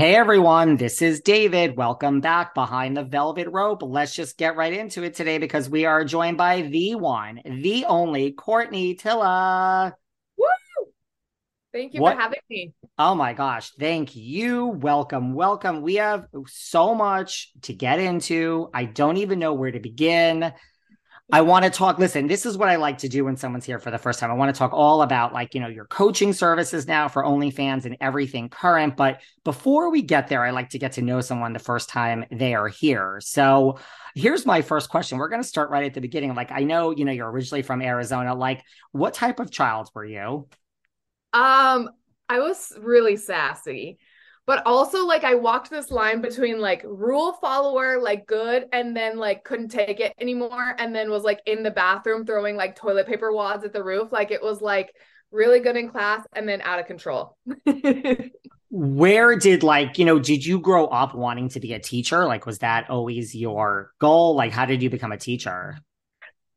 Hey everyone, this is David. Welcome back behind the velvet rope. Let's just get right into it today because we are joined by the one, the only Courtney Tillia. Woo! Thank you What- for having me. Oh my gosh, thank you. Welcome, welcome. We have so much to get into. I don't even know where to begin. I want to talk. Listen, this is what I like to do when someone's here for the first time. I want to talk all about, like, you know, your coaching services now for OnlyFans and everything current. But before we get there, I like to get to know someone the first time they are here. So here's my first question. We're going to start right at the beginning. Like, I know, you know, you're originally from Arizona. Like, what type of child were you? Um, I was really sassy, but also like I walked this line between like rule follower, like good, and then like couldn't take it anymore, and then was like in the bathroom throwing like toilet paper wads at the roof. Like it was like really good in class and then out of control. where did like you know did you grow up wanting to be a teacher like was that always your goal like how did you become a teacher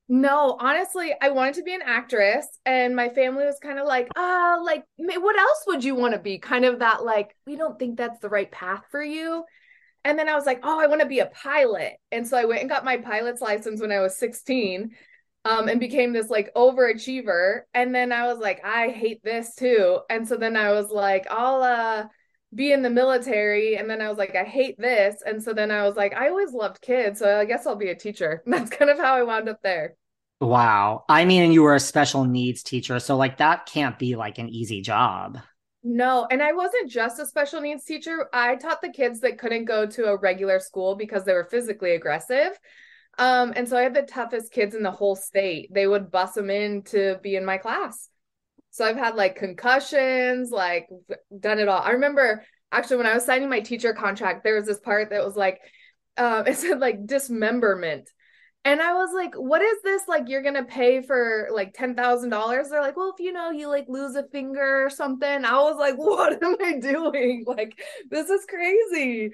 No, honestly, I wanted to be an actress, and my family was kind of like, ah, like, what else would you want to be? Kind of that, like, we don't think that's the right path for you. And then I was like, oh, I want to be a pilot. And so I went and got my pilot's license when I was 16, um, and became this like overachiever. And then I was like, I hate this too. And so then I was like, I'll uh be in the military. And then I was like, I hate this. And so then I was like, I always loved kids, so I guess I'll be a teacher. That's kind of how I wound up there. wow i mean and you were a special needs teacher so like that can't be like an easy job No, and I wasn't just a special needs teacher. I taught the kids that couldn't go to a regular school because they were physically aggressive. Um, and so I had the toughest kids in the whole state. They would bus them in to be in my class. So I've had like concussions, like done it all. I remember actually when I was signing my teacher contract, there was this part that was like, um, it said like dismemberment. And I was like, what is this? Like, you're gonna pay for like ten thousand dollars? They're like, well, if you know you like lose a finger or something. I was like, what am I doing? Like, this is crazy.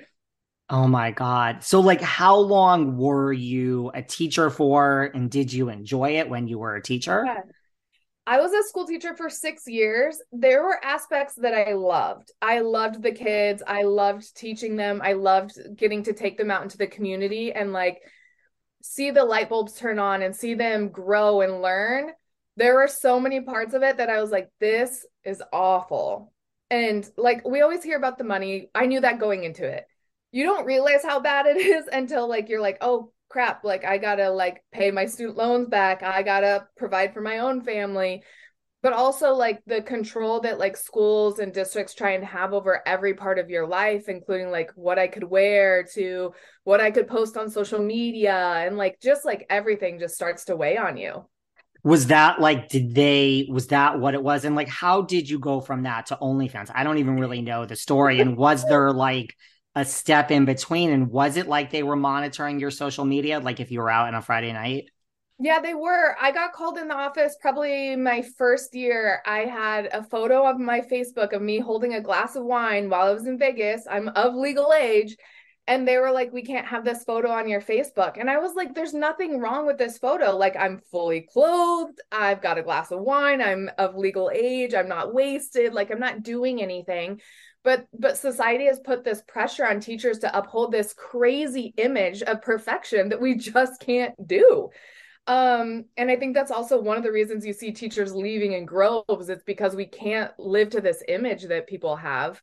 oh my god so like how long were you a teacher for and did you enjoy it when you were a teacher Yeah. I was a school teacher for six years. There were aspects that I loved. I loved the kids. I loved teaching them. I loved getting to take them out into the community and like see the light bulbs turn on and see them grow and learn. There were so many parts of it that I was like, this is awful. And like we always hear about the money. I knew that going into it. You don't realize how bad it is until like you're like, oh crap, like I gotta like pay my student loans back. I gotta provide for my own family. But also like the control that like schools and districts try and have over every part of your life, including like what I could wear to what I could post on social media and like just like everything just starts to weigh on you. was that like did they was that what it was and like how did you go from that to OnlyFans? I don't even really know the story and was there like a step in between and was it like they were monitoring your social media like if you were out on a Friday night? Yeah, they were. I got called in the office probably my first year. I had a photo of my Facebook of me holding a glass of wine while I was in Vegas. I'm of legal age. And they were like, we can't have this photo on your Facebook. And I was like, there's nothing wrong with this photo. Like, I'm fully clothed. I've got a glass of wine. I'm of legal age. I'm not wasted. Like, I'm not doing anything. But but society has put this pressure on teachers to uphold this crazy image of perfection that we just can't do. Um, and I think that's also one of the reasons you see teachers leaving in groves. It's because we can't live to this image that people have.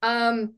Um,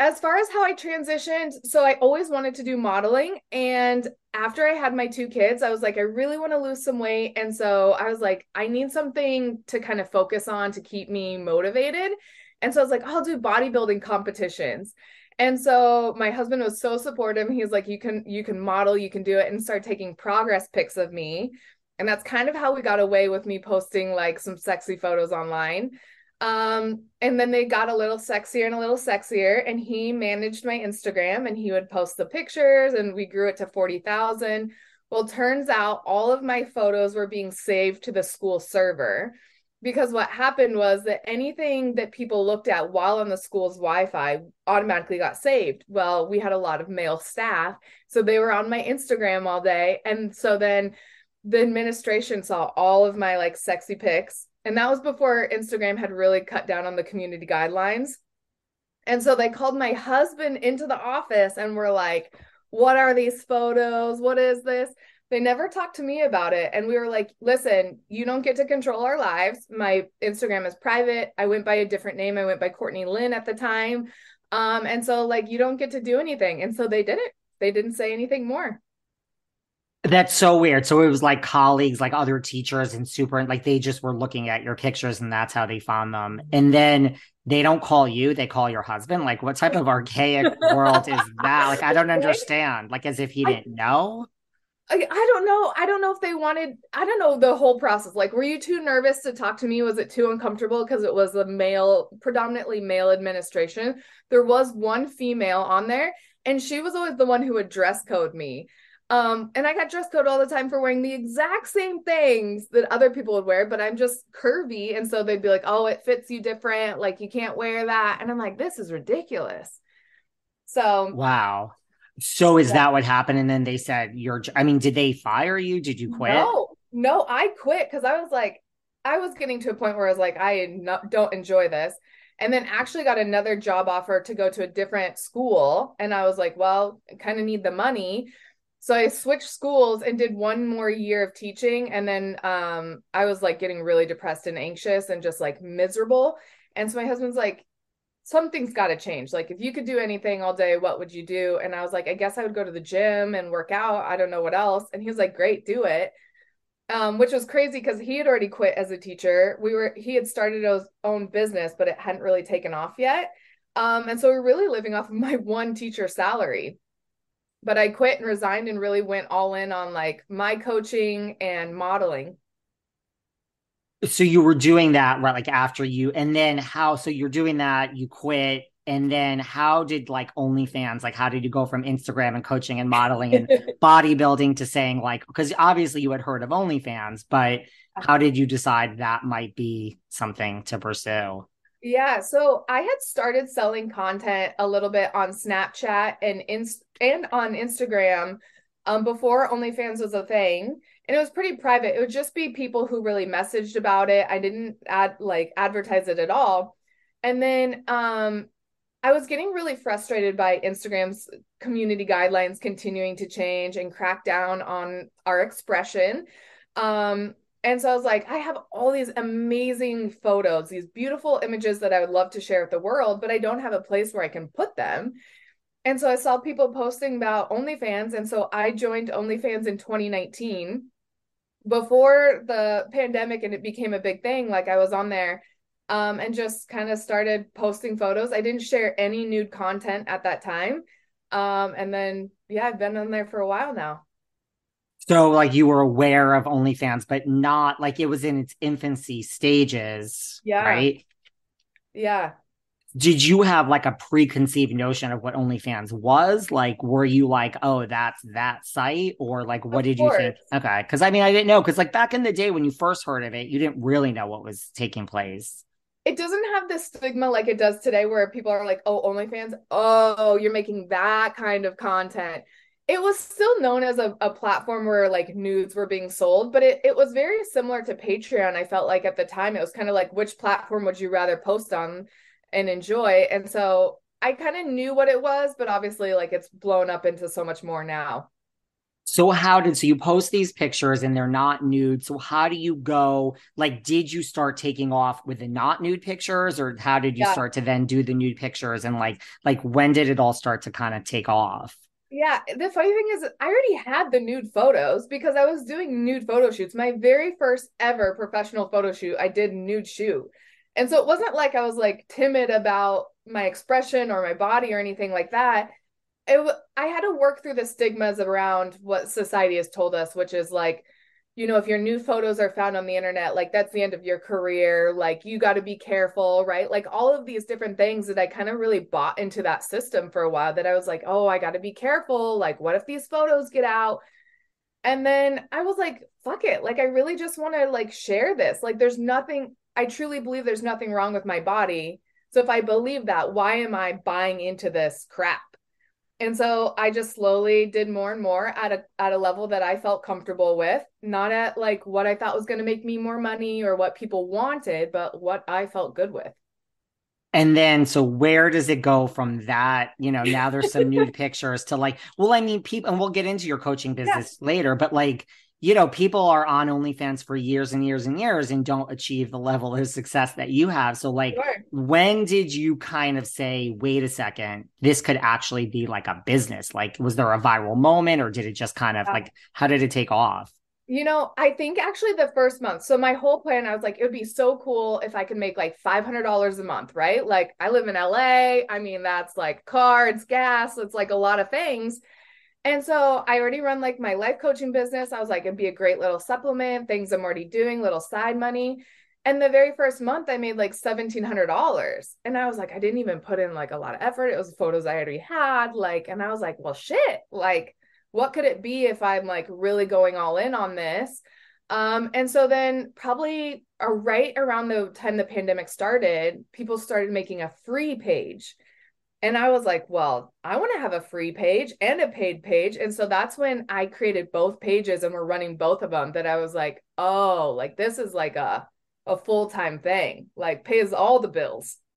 as far as how I transitioned, so I always wanted to do modeling. And after I had my two kids, I was like, I really want to lose some weight. And so I was like, I need something to kind of focus on to keep me motivated. And so I was like, I'll do bodybuilding competitions. And so my husband was so supportive. He was like, you can, you can model, you can do it and start taking progress pics of me. And that's kind of how we got away with me posting like some sexy photos online. Um, and then they got a little sexier and a little sexier, and he managed my Instagram and he would post the pictures, and we grew it to 40,000. Well, turns out all of my photos were being saved to the school server because what happened was that anything that people looked at while on the school's Wi-Fi automatically got saved. Well, we had a lot of male staff, so they were on my Instagram all day, and so then the administration saw all of my like sexy pics and that was before Instagram had really cut down on the community guidelines. And so they called my husband into the office and were like, What are these photos? What is this? They never talked to me about it. And we were like, Listen, you don't get to control our lives. My Instagram is private. I went by a different name. I went by Courtney Lynn at the time. Um, and so, like, you don't get to do anything. And so they didn't. They didn't say anything more. That's so weird. So it was like colleagues, like other teachers and super, like they just were looking at your pictures and that's how they found them. And then they don't call you, they call your husband. Like, what type of archaic world is that? Like, I don't understand. Like, as if he didn't know. I, I don't know. I don't know if they wanted, I don't know the whole process. Like, were you too nervous to talk to me? Was it too uncomfortable because it was a male, predominantly male administration? There was one female on there, and she was always the one who would dress code me. Um, and I got dress code all the time for wearing the exact same things that other people would wear, but I'm just curvy. And so they'd be like, oh, it fits you different. Like you can't wear that. And I'm like, this is ridiculous. So, wow. So is yeah. that what happened? And then they said, you're, I mean, did they fire you? Did you quit? No, no, I quit because I was like, I was getting to a point where I was like, I not, don't enjoy this. And then actually got another job offer to go to a different school. And I was like, well, kind of need the money. So I switched schools and did one more year of teaching. And then um, I was like getting really depressed and anxious and just like miserable. And so my husband's like, something's got to change. Like, if you could do anything all day, what would you do? And I was like, I guess I would go to the gym and work out. I don't know what else. And he was like, Great, do it. Um, which was crazy because he had already quit as a teacher. We were he had started his own business, but it hadn't really taken off yet. Um, and so we we're really living off of my one teacher salary but I quit and resigned and really went all in on like my coaching and modeling. So you were doing that right like after you and then how so you're doing that you quit and then how did like OnlyFans like how did you go from Instagram and coaching and modeling and bodybuilding to saying like because obviously you had heard of OnlyFans but how did you decide that might be something to pursue? Yeah, so I had started selling content a little bit on Snapchat and Inst- and on Instagram um, before OnlyFans was a thing, and it was pretty private. It would just be people who really messaged about it. I didn't add like advertise it at all. And then um, I was getting really frustrated by Instagram's community guidelines continuing to change and crack down on our expression. Um, and so I was like, I have all these amazing photos, these beautiful images that I would love to share with the world, but I don't have a place where I can put them. And so I saw people posting about OnlyFans. And so I joined OnlyFans in 2019 before the pandemic and it became a big thing. Like I was on there um, and just kind of started posting photos. I didn't share any nude content at that time. Um, and then, yeah, I've been on there for a while now. So, like, you were aware of OnlyFans, but not like it was in its infancy stages. Yeah. Right. Yeah did you have like a preconceived notion of what OnlyFans was? Like, were you like, oh, that's that site? Or like, what of did course. you think? Okay. Cause I mean, I didn't know. Cause like back in the day when you first heard of it, you didn't really know what was taking place. It doesn't have this stigma like it does today where people are like, oh, OnlyFans, oh, you're making that kind of content. It was still known as a, a platform where like nudes were being sold, but it, it was very similar to Patreon. I felt like at the time it was kind of like, which platform would you rather post on? And enjoy. And so I kind of knew what it was, but obviously, like it's blown up into so much more now. So how did so you post these pictures and they're not nude? So how do you go? Like, did you start taking off with the not nude pictures, or how did you yeah. start to then do the nude pictures? And like, like when did it all start to kind of take off? Yeah, the funny thing is, I already had the nude photos because I was doing nude photo shoots. My very first ever professional photo shoot, I did nude shoot. And so it wasn't like I was like timid about my expression or my body or anything like that. It, I had to work through the stigmas around what society has told us, which is like, you know, if your new photos are found on the internet, like that's the end of your career. Like you got to be careful, right? Like all of these different things that I kind of really bought into that system for a while that I was like, oh, I got to be careful. Like, what if these photos get out? And then I was like, fuck it. Like, I really just want to like share this. Like, there's nothing, I truly believe there's nothing wrong with my body. So if I believe that, why am I buying into this crap? and so i just slowly did more and more at a at a level that i felt comfortable with not at like what i thought was going to make me more money or what people wanted but what i felt good with and then so where does it go from that you know now there's some nude pictures to like well i mean people and we'll get into your coaching business yeah. later but like you know, people are on OnlyFans for years and years and years and don't achieve the level of success that you have. So, like, sure. when did you kind of say, wait a second, this could actually be like a business? Like, was there a viral moment or did it just kind of yeah. like, how did it take off? You know, I think actually the first month. So, my whole plan, I was like, it would be so cool if I could make like $500 a month, right? Like, I live in LA. I mean, that's like cards, gas, it's like a lot of things. And so I already run like my life coaching business. I was like, it'd be a great little supplement, things I'm already doing, little side money. And the very first month, I made like $1,700. And I was like, I didn't even put in like a lot of effort. It was photos I already had. Like, and I was like, well, shit. Like, what could it be if I'm like really going all in on this? Um, and so then probably right around the time the pandemic started, people started making a free page and I was like, well, I want to have a free page and a paid page. And so that's when I created both pages and we're running both of them that I was like, oh, like this is like a a full-time thing. Like pays all the bills.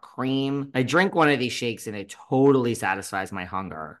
cream. I drink one of these shakes and it totally satisfies my hunger.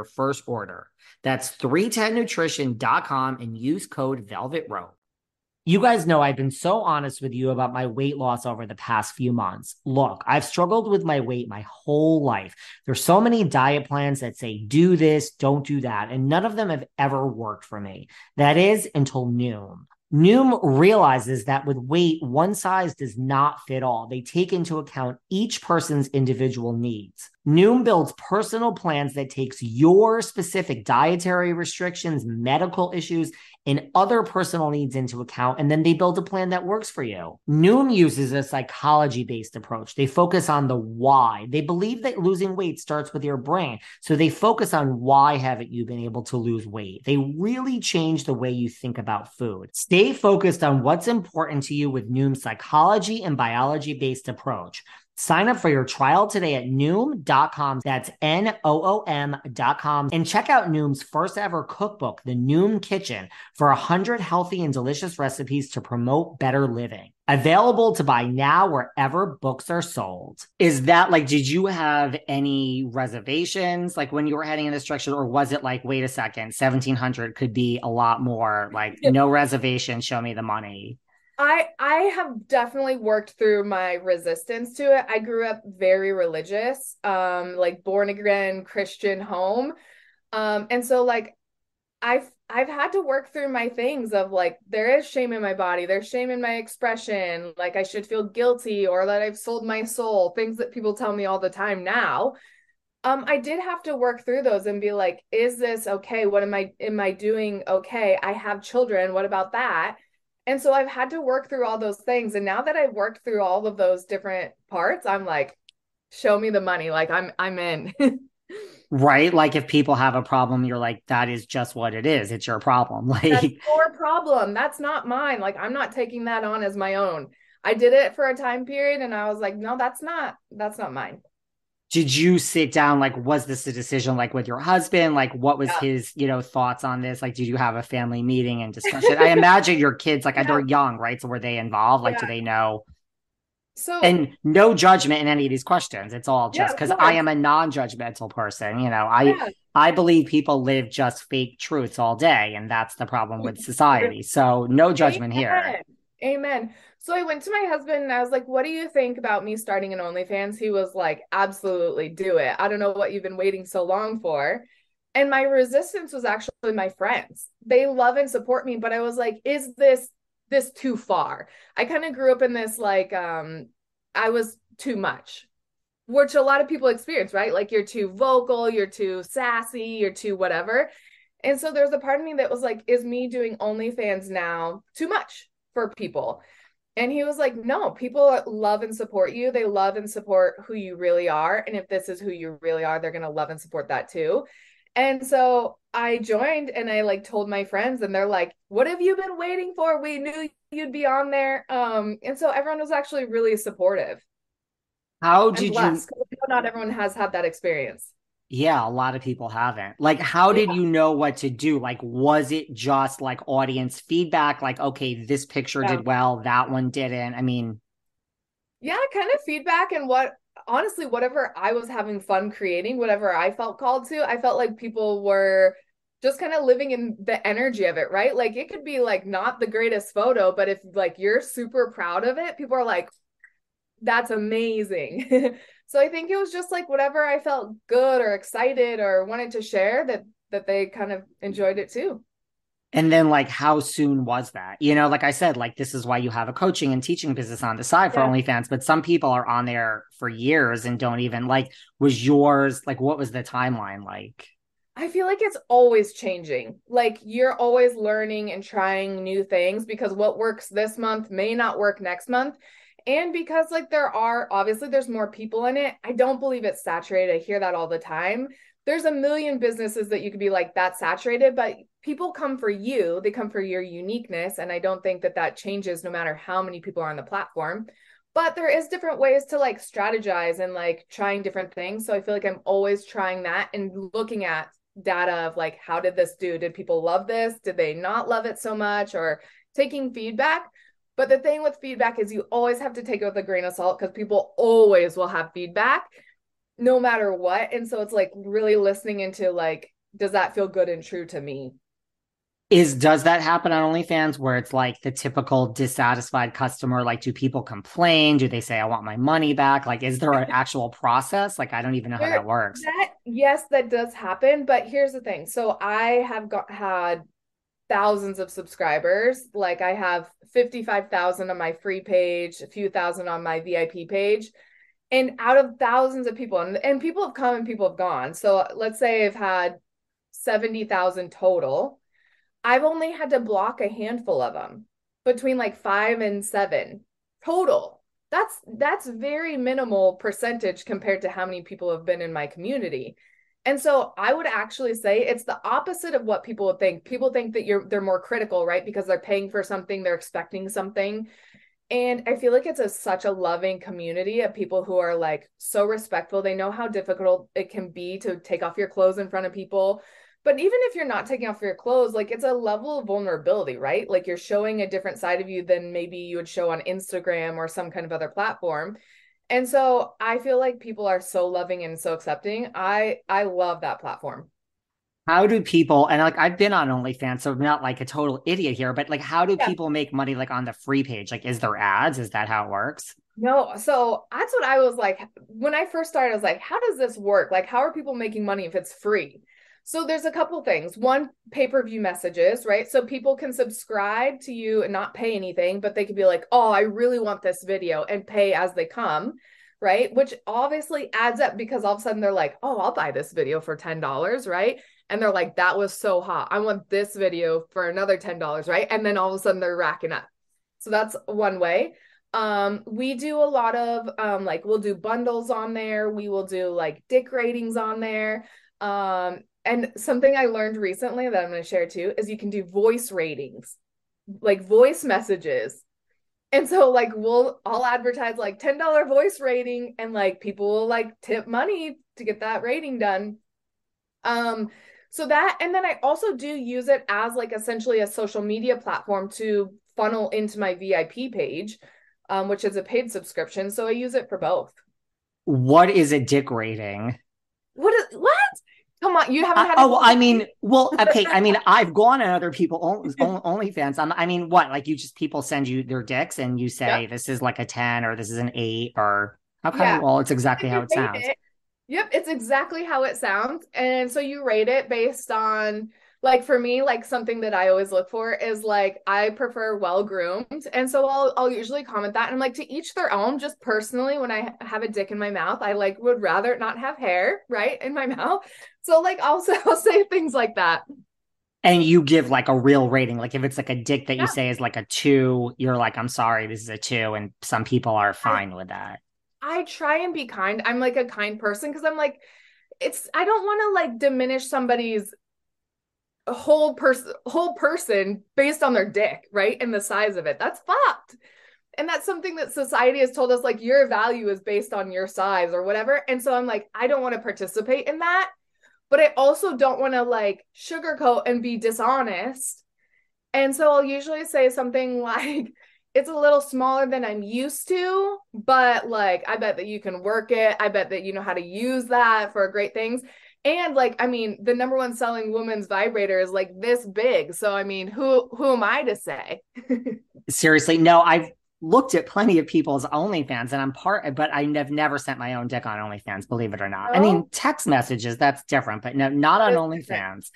first order. That's 310nutrition.com and use code Velvet Rope. You guys know I've been so honest with you about my weight loss over the past few months. Look, I've struggled with my weight my whole life. There's so many diet plans that say do this, don't do that, and none of them have ever worked for me. That is until Noom. Noom realizes that with weight, one size does not fit all. They take into account each person's individual needs. Noom builds personal plans that takes your specific dietary restrictions, medical issues, and other personal needs into account. And then they build a plan that works for you. Noom uses a psychology based approach. They focus on the why. They believe that losing weight starts with your brain. So they focus on why haven't you been able to lose weight? They really change the way you think about food. Stay focused on what's important to you with Noom's psychology and biology based approach. Sign up for your trial today at Noom.com. That's N O O M.com. And check out Noom's first ever cookbook, The Noom Kitchen, for 100 healthy and delicious recipes to promote better living. Available to buy now wherever books are sold. Is that like, did you have any reservations like when you were heading in this direction, or was it like, wait a second, 1700 could be a lot more like no reservation, show me the money? I I have definitely worked through my resistance to it. I grew up very religious, um, like born again Christian home. Um, and so like I've I've had to work through my things of like there is shame in my body, there's shame in my expression, like I should feel guilty or that I've sold my soul, things that people tell me all the time now. Um, I did have to work through those and be like, is this okay? What am I am I doing okay? I have children. What about that? And so I've had to work through all those things. And now that I've worked through all of those different parts, I'm like, show me the money. Like I'm I'm in. right? Like if people have a problem, you're like, that is just what it is. It's your problem. Like That's your problem. That's not mine. Like I'm not taking that on as my own. I did it for a time period and I was like, no, that's not that's not mine. Did you sit down like was this a decision like with your husband? Like what was yeah. his, you know, thoughts on this? Like did you have a family meeting and discussion? I imagine your kids like yeah. they're young, right? So were they involved? Like yeah. do they know so and no judgment in any of these questions. It's all just because I am a non-judgmental person. You know, I I believe people live just fake truths all day, and that's the problem with society. So no judgment Amen. here. Amen. So I went to my husband and I was like, What do you think about me starting an OnlyFans? He was like, Absolutely do it. I don't know what you've been waiting so long for. And my resistance was actually my friends. They love and support me, but I was like, Is this this too far? I kind of grew up in this like um I was too much. Which a lot of people experience, right? Like you're too vocal, you're too sassy, you're too whatever. And so there's a part of me that was like, is me doing OnlyFans now too much for people? And he was like, no, people love and support you. They love and support who you really are. And if this is who you really are, they're going to love and support that too. And so I joined and I like told my friends, and they're like, what have you been waiting for? We knew you'd be on there. Um, and so everyone was actually really supportive. How did you? Not everyone has had that experience yeah, a lot of people haven't. Like, how did you know what to do? Like, was it just like audience feedback? Like, okay, this picture yeah. did well, that one didn't. I mean, yeah, kind of feedback and what honestly, whatever I was having fun creating, whatever I felt called to, I felt like people were just kind of living in the energy of it, right? Like, it could be like not the greatest photo, but if like you're super proud of it, people are like, that's amazing. So I think it was just like whatever I felt good or excited or wanted to share that that they kind of enjoyed it too. And then like how soon was that? You know, like I said, like this is why you have a coaching and teaching business on the side for yeah. OnlyFans, but some people are on there for years and don't even like was yours like what was the timeline like? I feel like it's always changing. Like you're always learning and trying new things because what works this month may not work next month and because like there are obviously there's more people in it i don't believe it's saturated i hear that all the time. There's a million businesses that you could be like that's saturated but people come for you they come for your uniqueness and i don't think that that changes no matter how many people are on the platform. But there is different ways to like strategize and like trying different things so i feel like i'm always trying that and looking at data of like how did this do? Did people love this? Did they not love it so much? Or taking feedback but the thing with feedback is you always have to take it with a grain of salt because people always will have feedback no matter what. And so it's like really listening into like, does that feel good and true to me? Is does that happen on OnlyFans where it's like the typical dissatisfied customer? Like, do people complain? Do they say, I want my money back? Like, is there an actual process? Like, I don't even know there, how that works. That, yes, that does happen. But here's the thing. So I have got had thousands of subscribers. Like I have 55,000 on my free page, a few thousand on my VIP page. And out of thousands of people, and, and people have come and people have gone. So let's say I've had 70,000 total. I've only had to block a handful of them between like five and seven total. That's that's very minimal percentage compared to how many people have been in my community. And so I would actually say it's the opposite of what people would think. People think that you're they're more critical, right? Because they're paying for something, they're expecting something. And I feel like it's a such a loving community of people who are like so respectful. They know how difficult it can be to take off your clothes in front of people. But even if you're not taking off your clothes, like it's a level of vulnerability, right? Like you're showing a different side of you than maybe you would show on Instagram or some kind of other platform and so i feel like people are so loving and so accepting i i love that platform how do people and like I've been on OnlyFans, so I'm not like a total idiot here, but like how do yeah. people make money like on the free page? Like is there ads? Is that how it works? No, so that's what I was like when I first started, I was like, how does this work? Like, how are people making money if it's free? So there's a couple things. One, pay-per-view messages, right? So people can subscribe to you and not pay anything, but they could be like, "Oh, I really want this video" and pay as they come. right? Which obviously adds up because all of a sudden they're like, oh, I'll buy this video for $10, right? And they're like, that was so hot. I want this video for another $10, right? And then all of a sudden they're racking up. So that's one way. Um, we do a lot of um, like we'll do bundles on there, we will do like dick ratings on there. Um, and something I learned recently that I'm going to share too is you can do voice ratings, like voice messages. And so like we'll I'll advertise like $10 voice rating and like people will like tip money to get that rating done. Um so that and then I also do use it as like essentially a social media platform to funnel into my VIP page, um, which is a paid subscription. So I use it for both. What is a dick rating? What is what? Come on, you haven't had. Uh, oh, I mean, well, okay. I mean, I've gone on other people only fans. I'm, I mean, what? Like, you just people send you their dicks, and you say yep. this is like a ten or this is an eight or how come? Yeah. Well, it's exactly how it sounds. It. Yep, it's exactly how it sounds, and so you rate it based on like for me like something that i always look for is like i prefer well groomed and so i'll i'll usually comment that. And I'm like to each their own. Just personally when i have a dick in my mouth i like would rather not have hair right in my mouth. So like also i'll say things like that. And you give like a real rating. Like if it's like a dick that yeah. you say is like a two you're like i'm sorry this is a two and some people are fine I, with that. I try and be kind. I'm like a kind person because i'm like it's i don't want to like diminish somebody's whole person whole person based on their dick, right? And the size of it. That's fucked. And that's something that society has told us like your value is based on your size or whatever. And so I'm like, I don't want to participate in that. But I also don't want to like sugarcoat and be dishonest. And so I'll usually say something like, it's a little smaller than I'm used to, but like I bet that you can work it. I bet that you know how to use that for great things. And like, I mean, the number one selling woman's vibrator is like this big. So I mean, who who am I to say? Seriously, no, I've looked at plenty of people's OnlyFans and I'm part, but I have never sent my own dick on OnlyFans, believe it or not. Oh. I mean, text messages, that's different, but no, not on OnlyFans.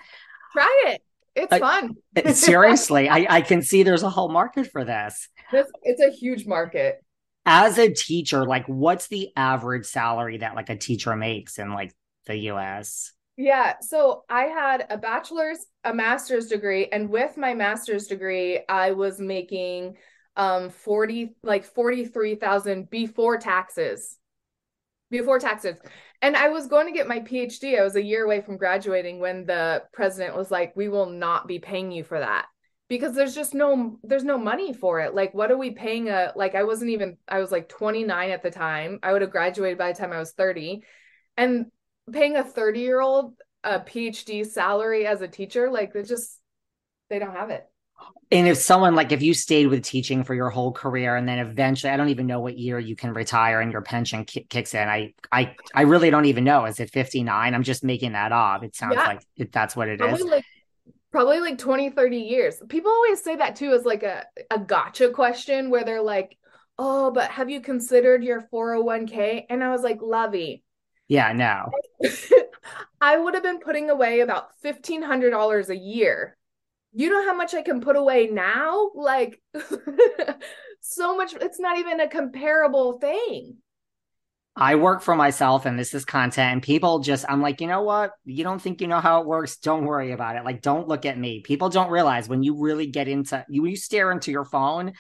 Try it. It's uh, fun. seriously, I, I can see there's a whole market for this. this. It's a huge market. As a teacher, like what's the average salary that like a teacher makes in like the US? Yeah. So I had a bachelor's, a master's degree, and with my master's degree, I was making um 40 like 43,000 before taxes. Before taxes. And I was going to get my PhD. I was a year away from graduating when the president was like, "We will not be paying you for that." Because there's just no there's no money for it. Like what are we paying a like I wasn't even I was like 29 at the time. I would have graduated by the time I was 30. And paying a 30 year old a PhD salary as a teacher, like they just they don't have it. And if someone like if you stayed with teaching for your whole career and then eventually I don't even know what year you can retire and your pension kicks in. I I I really don't even know. Is it 59? I'm just making that up. It sounds yeah. like it, that's what it probably is. Like, probably like 20 30 years. People always say that too as like a a gotcha question where they're like, "Oh, but have you considered your 401k?" And I was like, "Lovey, yeah, no. I would have been putting away about $1,500 a year. You know how much I can put away now? Like, so much. It's not even a comparable thing. I work for myself and this is content, and people just, I'm like, you know what? You don't think you know how it works? Don't worry about it. Like, don't look at me. People don't realize when you really get into, you, you stare into your phone,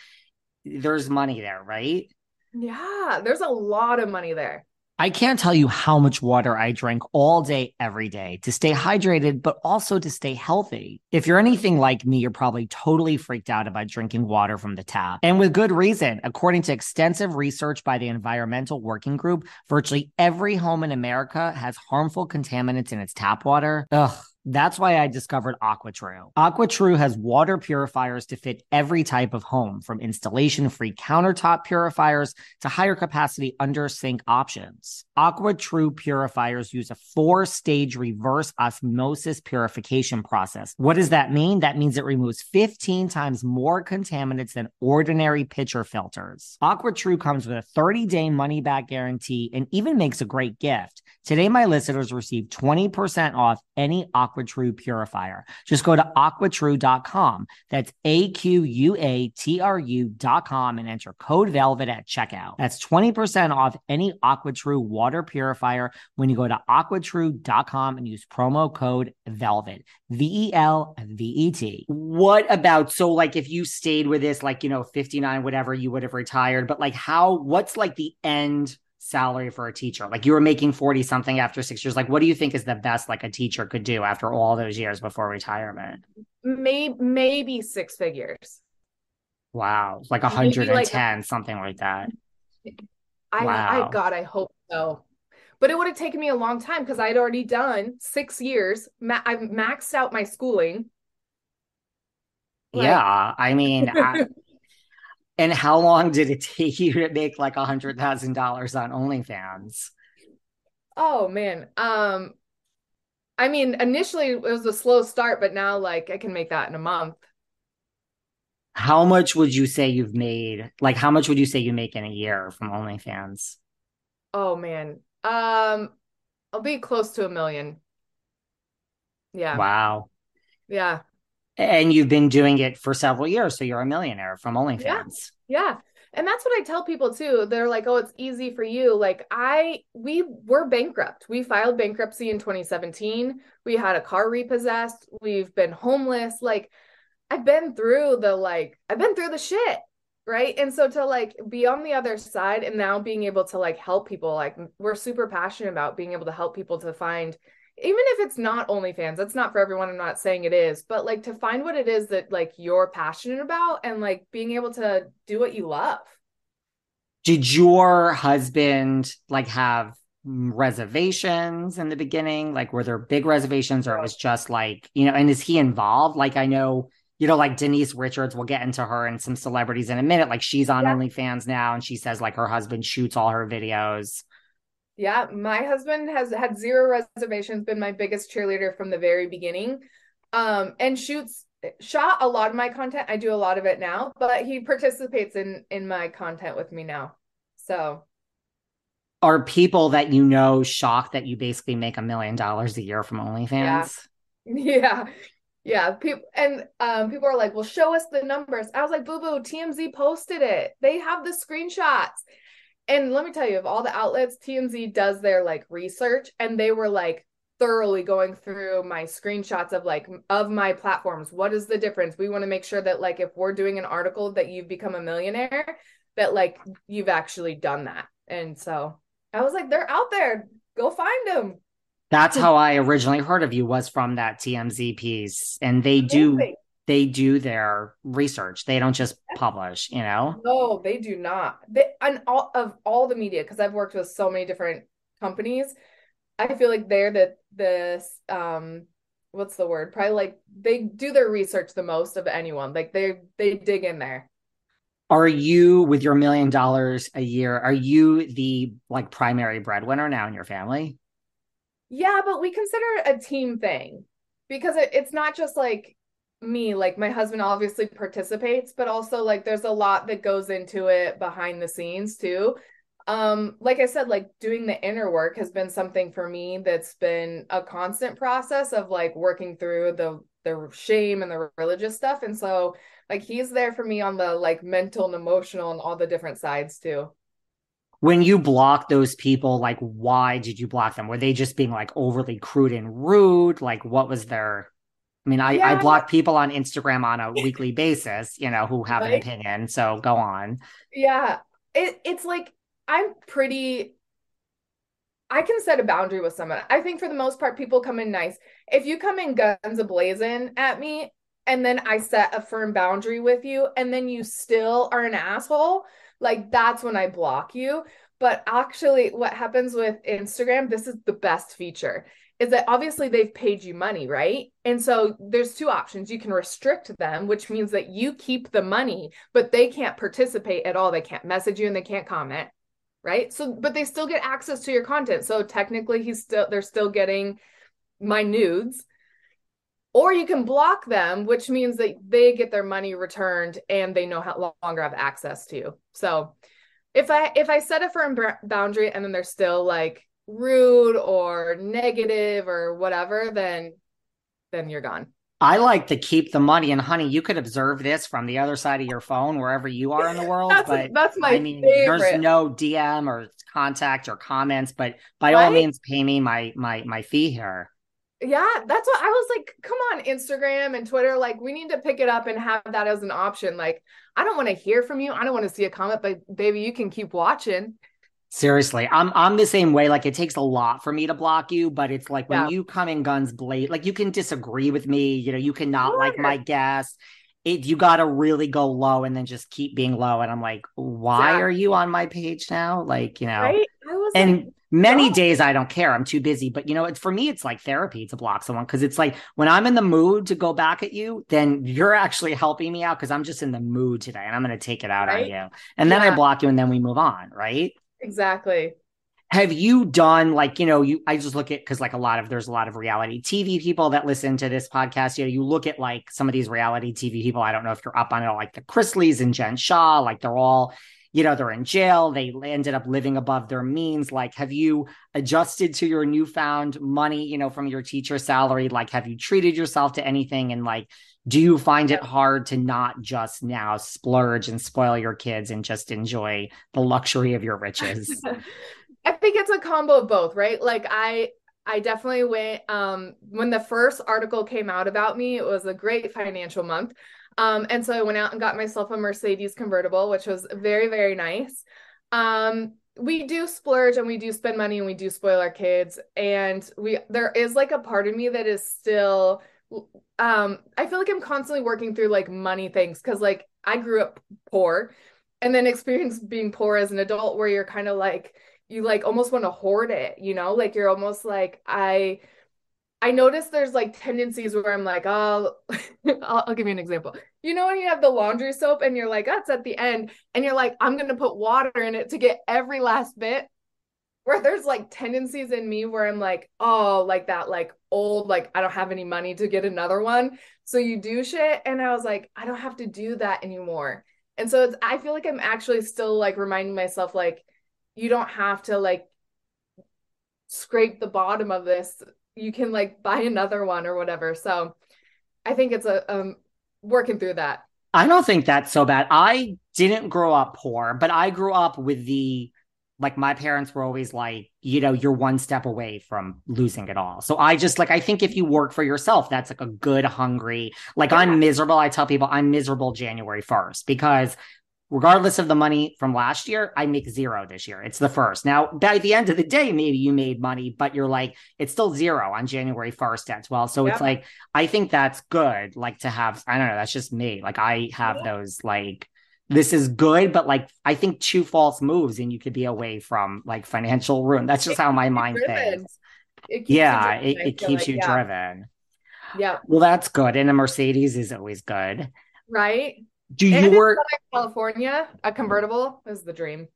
there's money there, right? Yeah, there's a lot of money there. I can't tell you how much water I drink all day, every day to stay hydrated, but also to stay healthy. If you're anything like me, you're probably totally freaked out about drinking water from the tap. And with good reason. According to extensive research by the Environmental Working Group, virtually every home in America has harmful contaminants in its tap water. Ugh. That's why I discovered AquaTru. AquaTru has water purifiers to fit every type of home, from installation free countertop purifiers to higher capacity under sink options. AquaTru purifiers use a four stage reverse osmosis purification process. What does that mean? That means it removes 15 times more contaminants than ordinary pitcher filters. AquaTru comes with a 30 day money back guarantee and even makes a great gift. Today, my listeners receive 20% off any AquaTru purifier. Just go to aquatrue.com. That's A Q U A T R U.com and enter code VELVET at checkout. That's 20% off any AquaTru water purifier when you go to aquatrue.com and use promo code VELVET. V E L V E T. What about so like if you stayed with this, like, you know, 59, whatever, you would have retired, but like how, what's like the end salary for a teacher? Like you were making 40 something after six years. Like what do you think is the best like a teacher could do after all those years before retirement? Maybe maybe six figures. Wow. Like 110, like, something like that. I, wow. I God, I hope so. But it would have taken me a long time because I'd already done six years. Ma- I've maxed out my schooling. Like, yeah. I mean, I, and how long did it take you to make like a hundred thousand dollars on OnlyFans? Oh man. Um I mean, initially it was a slow start, but now like I can make that in a month. How much would you say you've made? Like how much would you say you make in a year from OnlyFans? Oh man. Um I'll be close to a million. Yeah. Wow. Yeah. And you've been doing it for several years, so you're a millionaire from OnlyFans. Yeah. yeah. And that's what I tell people too. They're like, "Oh, it's easy for you." Like I we were bankrupt. We filed bankruptcy in 2017. We had a car repossessed. We've been homeless. Like I've been through the like I've been through the shit, right? And so to like be on the other side and now being able to like help people, like we're super passionate about being able to help people to find even if it's not OnlyFans, that's not for everyone. I'm not saying it is, but like to find what it is that like you're passionate about and like being able to do what you love. Did your husband like have reservations in the beginning? Like were there big reservations or it was just like, you know, and is he involved? Like I know, you know, like Denise Richards, we'll get into her and some celebrities in a minute. Like she's on yeah. OnlyFans now and she says like her husband shoots all her videos. Yeah, my husband has had zero reservations, been my biggest cheerleader from the very beginning. Um, and shoots shot a lot of my content. I do a lot of it now, but he participates in in my content with me now. So are people that you know shocked that you basically make a million dollars a year from OnlyFans? Yeah. Yeah. Yeah, people and um, people are like, "Well, show us the numbers." I was like, "Boo boo, TMZ posted it. They have the screenshots." And let me tell you, of all the outlets, TMZ does their like research and they were like thoroughly going through my screenshots of like of my platforms. What is the difference? We want to make sure that like if we're doing an article that you've become a millionaire, that like you've actually done that. And so I was like, they're out there. Go find them. That's how I originally heard of you was from that TMZ piece. And they do they do their research. They don't just publish, you know? No, they do not. They and all of all the media, because I've worked with so many different companies, I feel like they're the this um what's the word? Probably like they do their research the most of anyone. Like they they dig in there. Are you with your million dollars a year, are you the like primary breadwinner now in your family? Yeah, but we consider it a team thing because it, it's not just like me like my husband obviously participates but also like there's a lot that goes into it behind the scenes too. Um like i said like doing the inner work has been something for me that's been a constant process of like working through the the shame and the religious stuff. And so like he's there for me on the like mental and emotional and all the different sides too. When you block those people like why did you block them? Were they just being like overly crude and rude? Like what was their I mean, I, yeah. I block people on Instagram on a weekly basis, you know, who have an opinion. So go on. Yeah. It, it's like I'm pretty I can set a boundary with someone. I think for the most part, people come in nice. If you come in guns ablazing at me and then I set a firm boundary with you and then you still are an asshole, like that's when I block you. But actually, what happens with Instagram, this is the best feature is that obviously they've paid you money, right? And so there's two options. You can restrict them, which means that you keep the money, but they can't participate at all. They can't message you and they can't comment, right? So but they still get access to your content. So technically he's still they're still getting my nudes. Or you can block them, which means that they get their money returned and they no longer have access to you. So if I if I set a firm boundary and then they're still like rude or negative or whatever, then then you're gone. I like to keep the money, and honey, you could observe this from the other side of your phone, wherever you are in the world. that's, but that's my I mean, favorite. there's no DM or contact or comments, but by all means, pay me my my my fee here. Yeah, that's what I was like. Come on, Instagram and Twitter. Like, we need to pick it up and have that as an option. Like, I don't want to hear from you. I don't want to see a comment, but baby, you can keep watching. Seriously, I'm I'm the same way. Like it takes a lot for me to block you, but it's like when Yeah. you come in guns blade, like you can disagree with me, you know, you cannot like my guess. It you gotta really go low and then just keep being low. And I'm like, why are you on my page now? Like, you know, Right? And like, many no. days I don't care. I'm too busy. But you know, it's for me, it's like therapy to block someone because it's like when I'm in the mood to go back at you, then you're actually helping me out because I'm just in the mood today and I'm gonna take it out on you. And then I block you and then we move on, right? Exactly. have you done like you know you i just look at because like a lot of there's a lot of reality tv people that listen to this podcast. You know you look at like some of these reality tv people. I don't know if you're up on it like the chrisleys and jen shah like they're all you know they're in jail. They ended up living above their means. Like have you adjusted to your newfound money you know from your teacher salary? Like have you treated yourself to anything? And like do you find it hard to not just now splurge and spoil your kids and just enjoy the luxury of your riches I think it's a combo of both, right? Like I I definitely went um when the first article came out about me, it was a great financial month. Um and so I went out and got myself a Mercedes convertible, which was very very nice. Um we do splurge and we do spend money and we do spoil our kids and we there is like a part of me that is still um I feel like I'm constantly working through like money things cuz like I grew up poor and then experienced being poor as an adult where you're kind of like you like almost want to hoard it, you know? Like you're almost like I I notice there's like tendencies where I'm like, oh, I'll, I'll give you an example. You know when you have the laundry soap and you're like, that's at the end, and you're like, I'm gonna put water in it to get every last bit. Where there's like tendencies in me where I'm like, oh, like that, like old, like I don't have any money to get another one. So you do shit. And I was like, I don't have to do that anymore. And so it's I feel like I'm actually still like reminding myself, like, you don't have to like scrape the bottom of this you can like buy another one or whatever so i think it's a um working through that I don't think that's so bad. I didn't grow up poor, but I grew up with the like my parents were always like, you know, you're one step away from losing it all. So I just like I think if you work for yourself, that's like a good hungry. Like Yeah. I'm miserable. I tell people I'm miserable January 1st because regardless of the money from last year, I make zero this year. It's the first. Now, by the end of the day, maybe you made money, but you're like, it's still zero on January 1st at 12. So it's like, I think that's good. Like to have, I don't know, that's just me. Like I have Yeah. those like, Mm-hmm. this is good, but like I think two false moves and you could be away from like financial ruin. That's just how my mind driven. thinks. It Yeah, it, it keeps like, you yeah. driven. yeah Well, that's good. And a Mercedes is always good. right Do you work california a hmm. convertible is the dream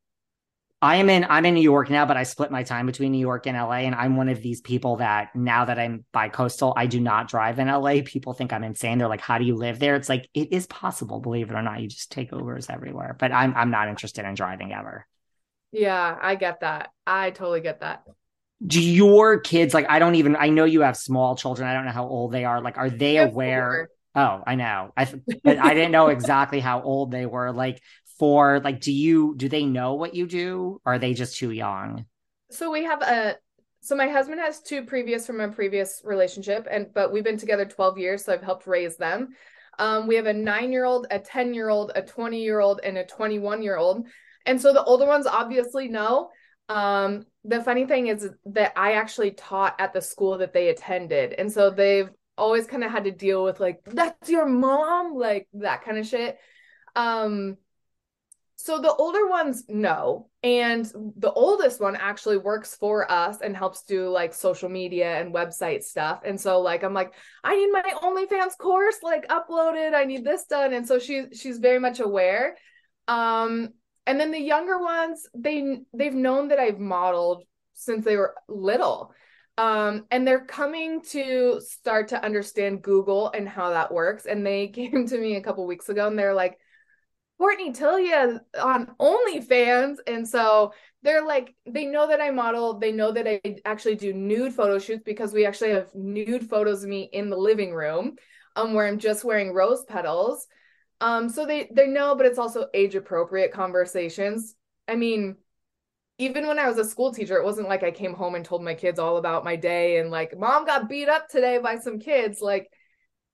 I am in I'm in New York now, but I split my time between New York and LA. And I'm one of these people that now that I'm bi coastal, I do not drive in LA. People think I'm insane. They're like, How do you live there? It's like it is possible, believe it or not. You just take Ubers everywhere. But I'm I'm not interested in driving ever. yeah i get that i totally get that Do your kids like I don't even I know you have small children. I don't know how old they are. Like, are they aware? Oh, I know. I but I didn't know exactly how old they were. Like for like, do you do they know what you do? Are they just too young? so we have a so my husband has two previous from a previous relationship and but we've been together 12 years so i've helped raise them. Um, we have a nine year old a 10 year old a 20 year old and a 21 year old and so the older ones obviously know. Um, the funny thing is that i actually taught at the school that they attended. And so they've always kind of had to deal with like that's your mom? Like that kind of shit. Um so the older ones know, and the oldest one actually works for us and helps do like social media and website stuff. And so like I'm like, I need my OnlyFans course like uploaded. I need this done. And so she she's very much aware. Um, and then the younger ones, they they've known that I've modeled since they were little. Um, and they're coming to start to understand Google and how that works. And they came to me a couple weeks ago and they're like, Courtney Tillia on OnlyFans. And so they're like they know that I model, they know that I actually do nude photo shoots because we actually have nude photos of me in the living room um where I'm just wearing rose petals. Um so they they know but it's also age appropriate conversations. I mean, even when I was a school teacher, it wasn't like I came home and told my kids all about my day and like mom got beat up today by some kids. Like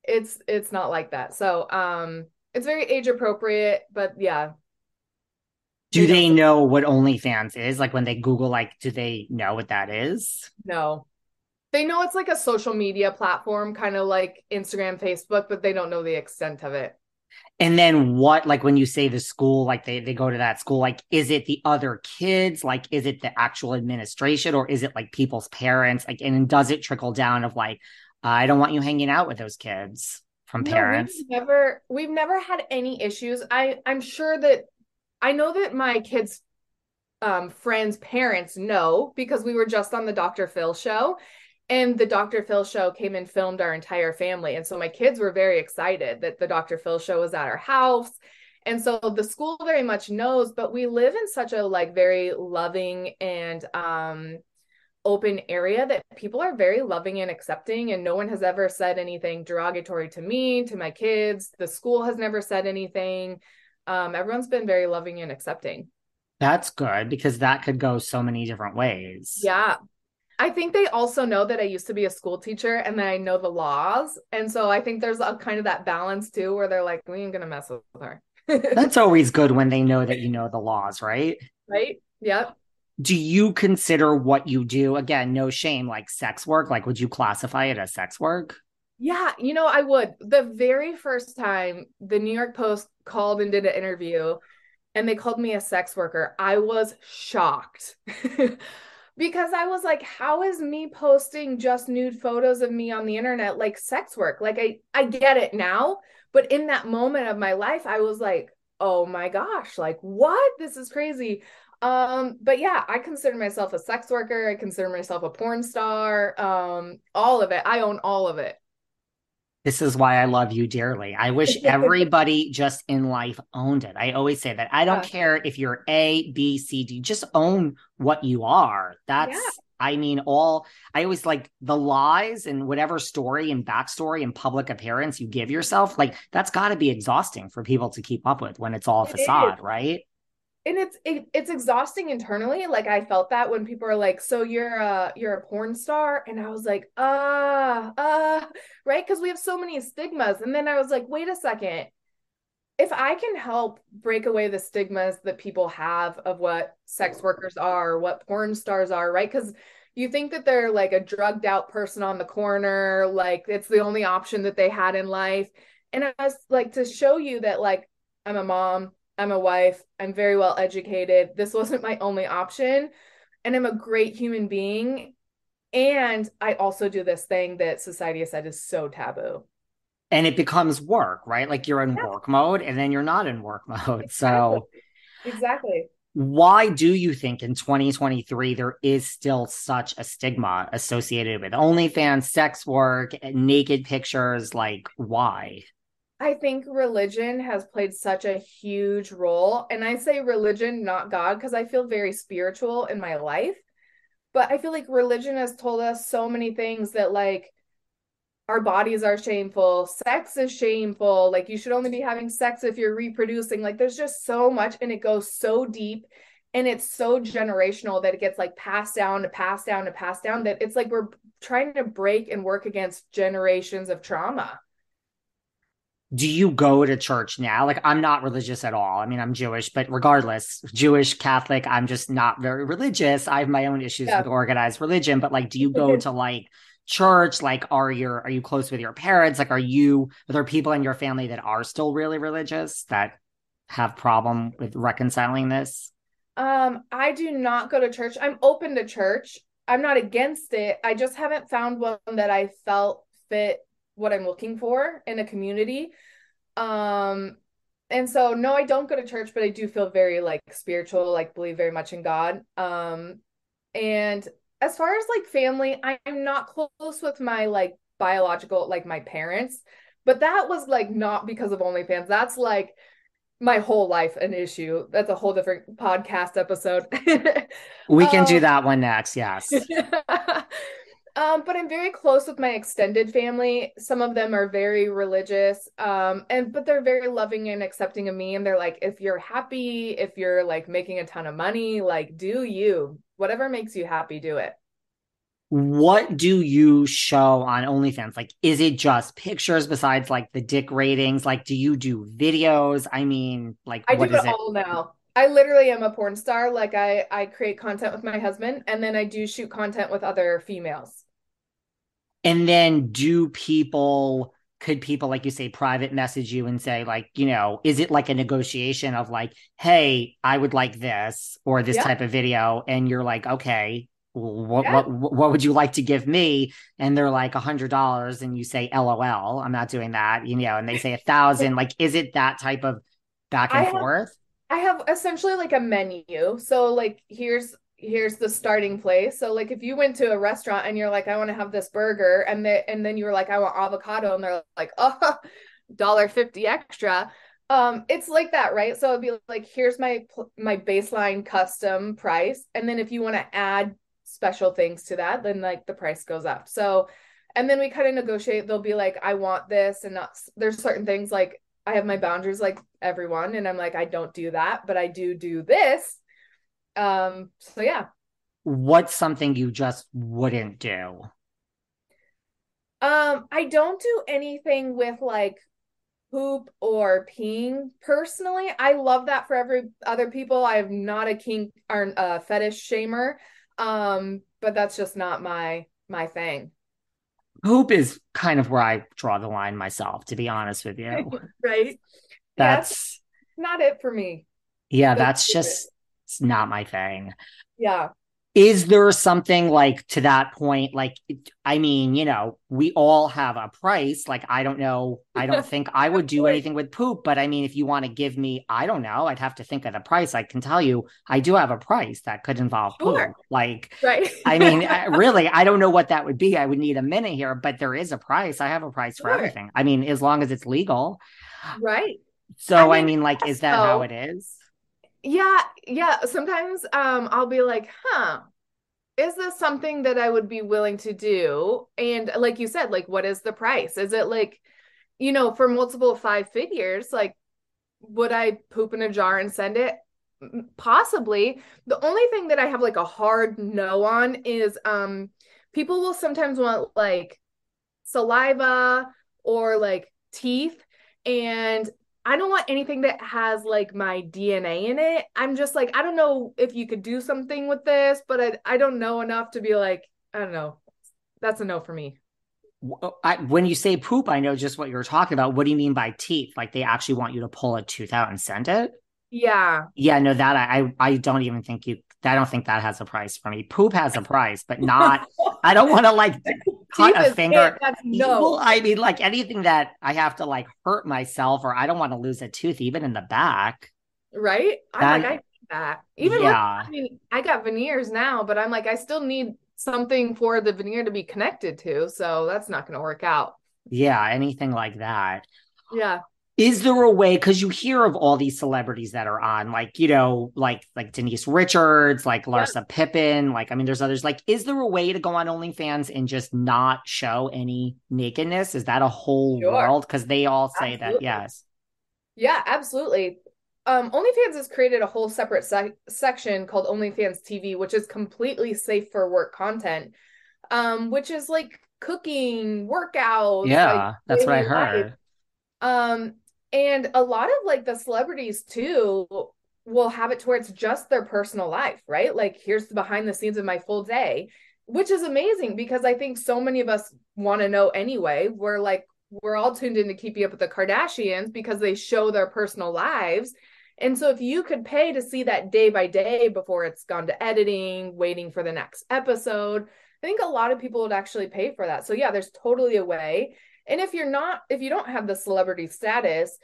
it's it's not like that. So um it's very age appropriate, but yeah, do they know what OnlyFans is? Like when they Google, like, do they know what that is? No. They know it's like a social media platform, kind of like Instagram, Facebook, but they don't know the extent of it. And then what, like when you say the school, like they, they go to that school, like is it the other kids? Like is it the actual administration or is it like people's parents? Like, and does it trickle down of like, I don't want you hanging out with those kids from parents? No, we've never, we've never had any issues. I, I'm sure that I know that my kids' um, friends' parents know because we were just on the Dr. Phil show. And the Dr. Phil show came and filmed our entire family. And so my kids were very excited that the Dr. Phil show was at our house. And so the school very much knows, but we live in such a like very loving and um open area that people are very loving and accepting and no one has ever said anything derogatory to me to my kids the school has never said anything um, everyone's been very loving and accepting. That's good because that could go so many different ways. Yeah. I think they also know that I used to be a school teacher and that I know the laws. And so I think there's a kind of that balance too where they're like, we ain't gonna mess with her. That's always good when they know that you know the laws, right? Right. Yep. Do you consider what you do again, no shame, like sex work? Like would you classify it as sex work? Yeah, you know, I would. The very first time the New York Post called and did an interview and they called me a sex worker, I was shocked. because I was like, how is me posting just nude photos of me on the internet like sex work? Like I I get it now, but in that moment of my life I was like, "Oh my gosh, like what? This is crazy." Um, but yeah, I consider myself a sex worker. I consider myself a porn star. Um, all of it. I own all of it. This is why I love you dearly. I wish everybody just in life owned it. I always say that. I don't yeah. care if you're A, B, C, D, just own what you are. That's, yeah. I mean, all, I always like the lies and whatever story and backstory and public appearance you give yourself. Like, that's got to be exhausting for people to keep up with when it's all it facade, is. right? And it's it, it's exhausting internally like i felt that when people are like so you're a you're a porn star? And i was like uh, uh right? Because we have so many stigmas. And then i was like wait a second. If i can help break away the stigmas that people have of what sex workers are what porn stars are right? Because you think that they're like a drugged out person on the corner like it's the only option that they had in life. And i was like to show you that like i'm a mom I'm a wife, I'm very well educated. This wasn't my only option. And I'm a great human being. And I also do this thing that society has said is so taboo. And it becomes work, right? Like you're in yeah. work mode and then you're not in work mode. Exactly. So, exactly. Why do you think in 2023 there is still such a stigma associated with OnlyFans, sex work, naked pictures? Like, why? I think religion has played such a huge role. And I say religion, not God, because I feel very spiritual in my life. But I feel like religion has told us so many things that, like, our bodies are shameful, sex is shameful, like, you should only be having sex if you're reproducing. Like, there's just so much, and it goes so deep and it's so generational that it gets like passed down to passed down to passed down that it's like we're trying to break and work against generations of trauma do you go to church now? Like, I'm not religious at all. I mean, I'm Jewish, but regardless, Jewish, Catholic, I'm just not very religious. I have my own issues yeah. with organized religion, but like, do you go to like church? Like, are your are you close with your parents? Like, are you are there people in your family that are still really religious that have problem with reconciling this? Um, I do not go to church. I'm open to church. I'm not against it. I just haven't found one that I felt fit what I'm looking for in a community. Um and so no, I don't go to church, but I do feel very like spiritual, like believe very much in God. Um and as far as like family, I'm not close with my like biological like my parents, but that was like not because of OnlyFans. That's like my whole life an issue. That's a whole different podcast episode. we can um, do that one next. Yes. um, but I'm very close with my extended family. Some of them are very religious, um, and but they're very loving and accepting of me. And they're like, if you're happy, if you're like making a ton of money, like do you. Whatever makes you happy, do it what do you show on OnlyFans? Like, is it just pictures besides like the dick ratings? Like, do you do videos? I mean, like, I do it, it all now. I literally am a porn star. Like, I I create content with my husband, and then I do shoot content with other females. And then, do people? Could people, like you say, private message you and say, like, you know, is it like a negotiation of like, hey, I would like this or this yeah. type of video, and you're like, okay, what, yeah. what what would you like to give me and they're like a hundred dollars and you say lol i'm not doing that you know and they say a thousand like is it that type of back and I forth have, i have essentially like a menu so like here's here's the starting place so like if you went to a restaurant and you're like i want to have this burger and then and then you were like i want avocado and they're like oh dollar 50 extra um it's like that right so it'd be like here's my my baseline custom price and then if you want to add special things to that, then like the price goes up. So, and then we kind of negotiate. They'll be like, I want this, and not, there's certain things like I have my boundaries like everyone, and I'm like, I don't do that, but I do do this. Um, so yeah. What's something you just wouldn't do? Um, I don't do anything with like poop or peeing personally. I love that for every other people. I'm not a kink or a fetish shamer. Um, but that's just not my my thing. Poop is kind of where I draw the line myself, to be honest with you. right. That's not it for me. Yeah, that's just it's not my thing. Yeah. Is there something like to that point like i mean you know we all have a price. Like i don't know. I don't think i would do anything with poop but i mean if you want to give me i don't know i'd have to think of the price. I can tell you i do have a price that could involve sure. poop like right. I mean really i don't know what that would be. I would need a minute here but there is a price. I have a price for everything. I mean as long as it's legal. Right. So i mean, I mean like is that so, how it is yeah yeah sometimes um i'll be like huh is this something that i would be willing to do? And like you said like what is the price? Is it like you know for multiple five figures like would i poop in a jar and send it? Possibly. The only thing that i have like a hard no on is um people will sometimes want like saliva or like teeth and I don't want anything that has like my DNA in it. I'm just like, I don't know if you could do something with this, but I, I don't know enough to be like, I don't know. That's a no for me. Oh, I, when you say poop, I know just what you're talking about. What do you mean by teeth? Like they actually want you to pull a tooth out and send it? Yeah. Yeah, no, that I I don't even think you I don't think that has a price for me. Poop has a price, but not I don't want to like cut a finger. no. I mean like anything that I have to like hurt myself or I don't want to lose a tooth even in the back. Right? I'm like I that. Even yeah. With, I mean I got veneers now, but I'm like I still need something for the veneer to be connected to, so that's not going to work out. Yeah, anything like that. Yeah is there a way because you hear of all these celebrities that are on like you know like like denise richards like larsa yeah. pippen like i mean there's others. Like is there a way to go on onlyfans and just not show any nakedness? Is that a whole sure. world? Because they all say absolutely. that yes. Yeah absolutely. Um onlyfans has created a whole separate section called onlyfans tv which is completely safe for work content. Um which is like cooking workouts yeah like that's what i heard. Um and a lot of like the celebrities too will have it towards just their personal life, right? Like, here's the behind the scenes of my full day, which is amazing because I think so many of us want to know anyway. We're like, we're all tuned in to keep up with the Kardashians because they show their personal lives. And so, if you could pay to see that day by day before it's gone to editing, waiting for the next episode, I think a lot of people would actually pay for that. So, yeah, there's totally a way. And if you're not, if you don't have the celebrity status,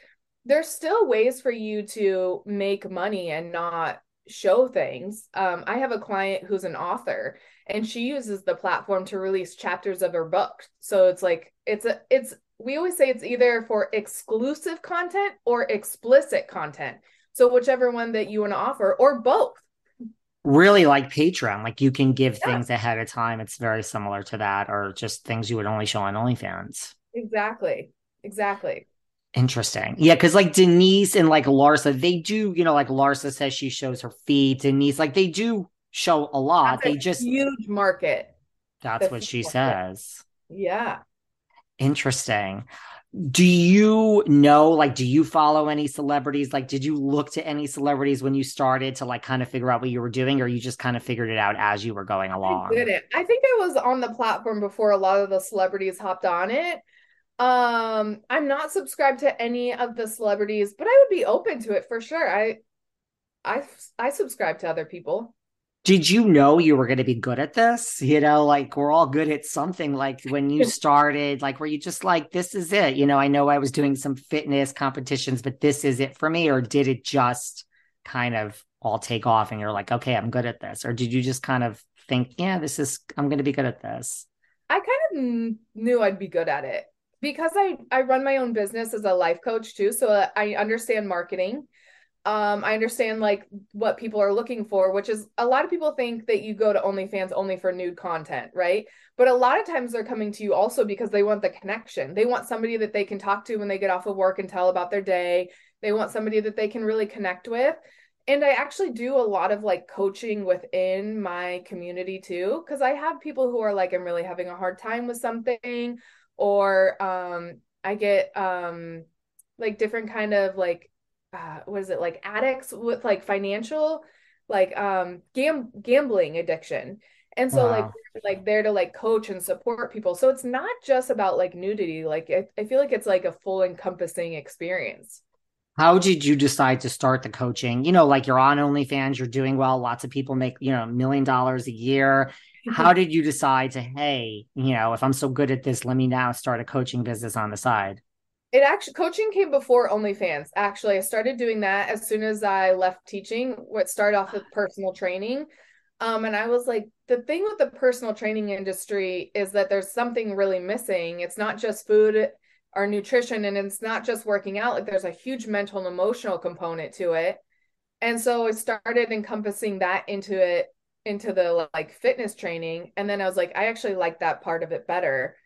there's still ways for you to make money and not show things. Um, I have a client who's an author and she uses the platform to release chapters of her book. So it's like it's a it's we always say it's either for exclusive content or explicit content. So whichever one that you want to offer or both. Really like Patreon, like you can give yeah. things ahead of time. It's very similar to that, or just things you would only show on OnlyFans. Exactly. Exactly. Interesting. Yeah, because like Denise and like Larsa, they do, you know, like Larsa says she shows her feet. Denise, like they do show a lot. That's they a just huge market. That's, what she market. says. Yeah. Interesting. Do you know, like, do you follow any celebrities? Like, did you look to any celebrities when you started to like kind of figure out what you were doing, or you just kind of figured it out as you were going along? I didn't. I think I was on the platform before a lot of the celebrities hopped on it. Um, I'm not subscribed to any of the celebrities, but I would be open to it for sure. I I I subscribe to other people did you know you were going to be good at this? You know, like we're all good at something. Like when you started, like were you just like, this is it? You know, I know I was doing some fitness competitions, but this is it for me. Or did it just kind of all take off and you're like, okay, I'm good at this? Or did you just kind of think, yeah, this is, I'm going to be good at this? I kind of knew I'd be good at it because I, I run my own business as a life coach too. So I understand marketing. Um i understand like what people are looking for which is a lot of people think that you go to onlyfans only for nude content right? But a lot of times they're coming to you also because they want the connection. They want somebody that they can talk to when they get off of work and tell about their day. They want somebody that they can really connect with. And i actually do a lot of like coaching within my community too because i have people who are like i'm really having a hard time with something or um i get um like different kind of like uh, what is it like addicts with like financial like um gam- gambling addiction. And so wow. like like there to like coach and support people. So it's not just about like nudity. Like I, I feel like it's like a full encompassing experience. How did you decide to start the coaching? You know like you're on onlyfans you're doing well lots of people make you know a million dollars a year how did you decide to hey you know if i'm so good at this let me now start a coaching business on the side it actually coaching came before OnlyFans. Actually, I started doing that as soon as I left teaching. What started off with personal training, um, and I was like, the thing with the personal training industry is that there's something really missing. It's not just food or nutrition, and it's not just working out. Like there's a huge mental and emotional component to it, and so I started encompassing that into it into the like fitness training, and then I was like, I actually like that part of it better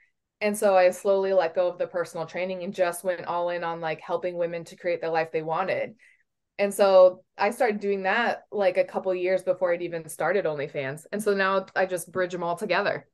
and so I slowly let go of the personal training and just went all in on like helping women to create the life they wanted. And so I started doing that like a couple years before I'd even started OnlyFans. And so now I just bridge them all together.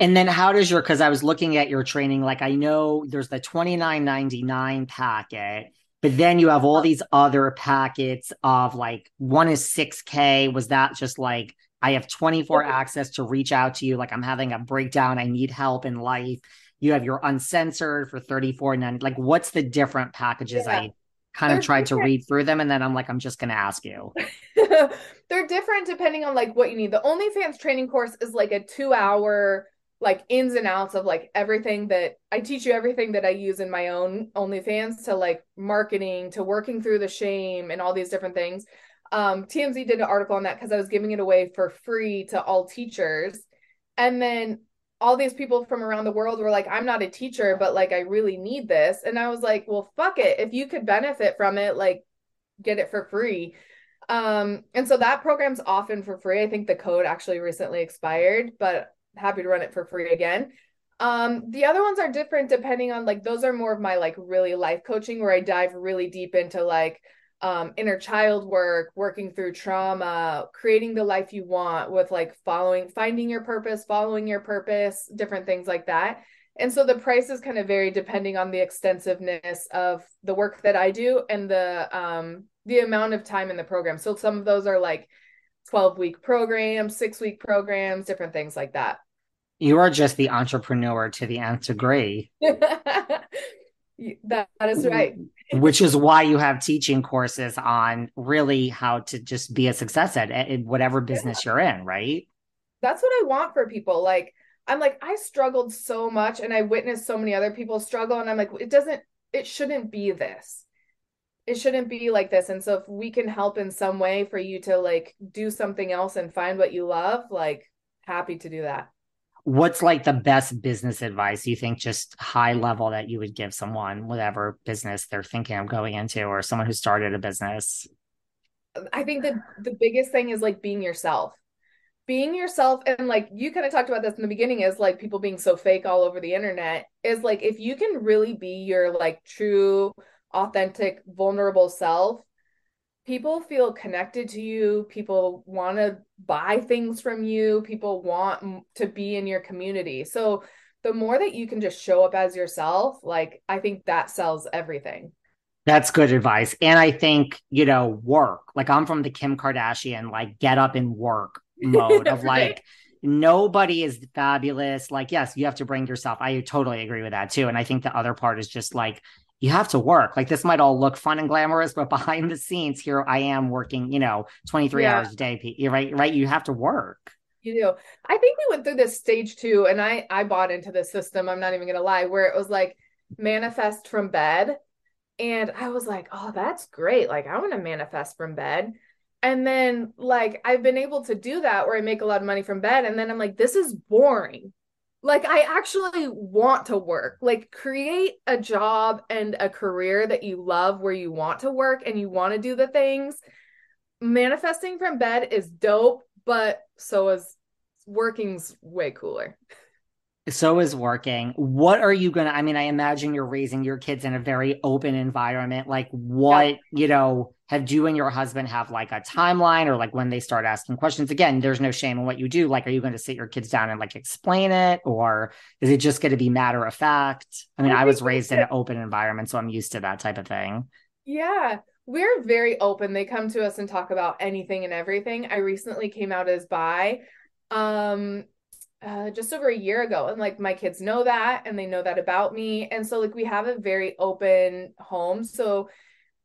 And then how does your because I was looking at your training, like I know there's the 29.99 packet, but then you have all these other packets of like one is 6K. Was that just like I have 24 access to reach out to you. Like I'm having a breakdown. I need help in life. You have your uncensored for 34.90. Like, what's the different packages? Yeah. I kind of tried different. to read through them and then I'm like, I'm just gonna ask you. They're different depending on like what you need. The OnlyFans training course is like a two hour like ins and outs of like everything that I teach you everything that I use in my own OnlyFans to like marketing to working through the shame and all these different things um, TMZ did an article on that because I was giving it away for free to all teachers. And then all these people from around the world were like, I'm not a teacher, but like, I really need this. And I was like, well, fuck it. If you could benefit from it, like, get it for free. Um, and so that program's often for free. I think the code actually recently expired, but happy to run it for free again. Um, the other ones are different depending on like, those are more of my like really life coaching where I dive really deep into like, um, inner child work, working through trauma, creating the life you want with like following, finding your purpose, following your purpose, different things like that. And so the prices kind of vary depending on the extensiveness of the work that I do and the um the amount of time in the program. So some of those are like 12 week programs, six week programs, different things like that. You are just the entrepreneur to the nth degree. that, that is right which is why you have teaching courses on really how to just be a success at, at whatever business yeah. you're in, right? That's what I want for people. Like, I'm like, I struggled so much and I witnessed so many other people struggle. And I'm like, it doesn't, it shouldn't be this. It shouldn't be like this. And so if we can help in some way for you to like do something else and find what you love, like happy to do that what's like the best business advice you think just high level that you would give someone whatever business they're thinking of going into or someone who started a business? I think that the biggest thing is like being yourself. Being yourself and like you kind of talked about this in the beginning is like people being so fake all over the internet is like if you can really be your like true authentic vulnerable self people feel connected to you. People want to buy things from you. People want to be in your community. So the more that you can just show up as yourself like i think that sells everything. That's good advice. And i think you know work. Like i'm from the kim kardashian like get up and work mode of right. like nobody is fabulous. Like yes you have to bring yourself. I totally agree with that too. And i think the other part is just like you have to work. Like this might all look fun and glamorous, but behind the scenes, here I am working, you know, 23 yeah. hours a day. Right, right. You have to work. You do. I think we went through this stage too, and I I bought into this system. I'm not even gonna lie, where it was like manifest from bed. And I was like, oh, that's great. Like, I want to manifest from bed. And then, like, I've been able to do that where I make a lot of money from bed. And then I'm like, this is boring like I actually want to work. Like create a job and a career that you love where you want to work and you want to do the things. Manifesting from bed is dope, but so is working's way cooler. So is working. What are you going to I mean I imagine you're raising your kids in a very open environment. Like what, yeah. you know, have you and your husband have like a timeline or like when they start asking questions? Again there's no shame in what you do. Like are you going to sit your kids down and like explain it or is it just going to be matter of fact? I mean i, I was raised in an open environment so i'm used to that type of thing. Yeah we're very open. They come to us and talk about anything and everything. I recently came out as bi um uh, just over a year ago and like my kids know that and they know that about me and so like we have a very open home. So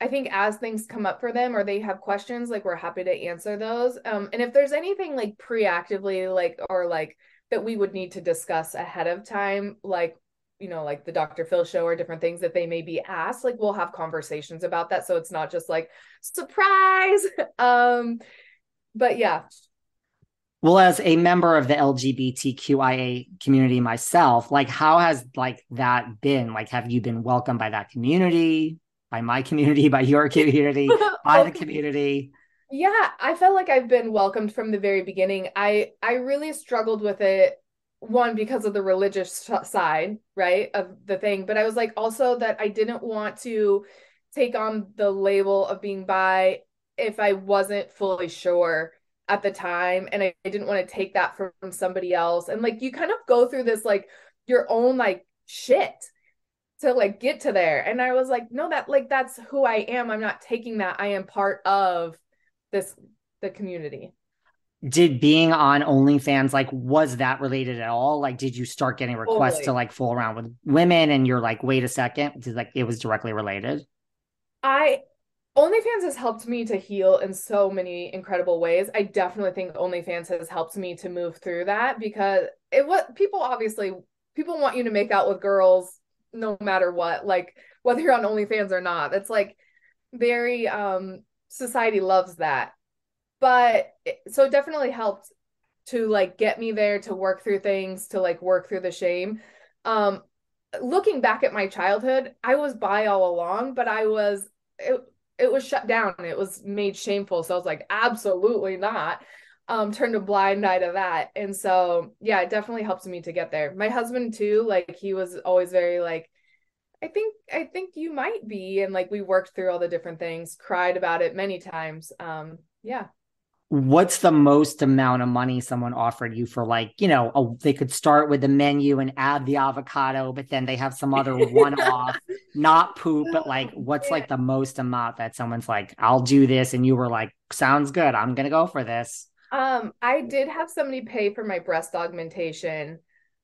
I think as things come up for them or they have questions, like we're happy to answer those. Um, and if there's anything like preactively, like or like that we would need to discuss ahead of time, like you know, like the Dr. Phil show or different things that they may be asked, like we'll have conversations about that. So it's not just like surprise. um, but yeah. Well, as a member of the LGBTQIA community myself, like how has like that been? Like, have you been welcomed by that community? By my community, by your community, by the community. Yeah, I felt like I've been welcomed from the very beginning. I I really struggled with it one because of the religious side, right, of the thing, but I was like also that I didn't want to take on the label of being bi if I wasn't fully sure at the time and I, I didn't want to take that from, from somebody else and like you kind of go through this like your own like shit to like get to there and i was like no that like that's who i am i'm not taking that i am part of this the community did being on OnlyFans like was that related at all? Like, did you start getting requests totally. to like fool around with women, and you're like, wait a second, like it was directly related? I OnlyFans has helped me to heal in so many incredible ways. I definitely think OnlyFans has helped me to move through that because it what people obviously people want you to make out with girls no matter what, like whether you're on OnlyFans or not. It's like very um society loves that. But so it definitely helped to like get me there to work through things, to like work through the shame. Um looking back at my childhood, I was bi all along, but I was it, it was shut down. It was made shameful. So I was like, absolutely not um turned a blind eye to that. And so yeah it definitely helps me to get there. My husband too like he was always very like i think i think you might be and like we worked through all the different things cried about it many times um yeah. What's the most amount of money someone offered you for like you know a, they could start with the menu and add the avocado but then they have some other one off not poop but like what's like the most amount that someone's like i'll do this and you were like sounds good i'm gonna go for this um, I did have somebody pay for my breast augmentation.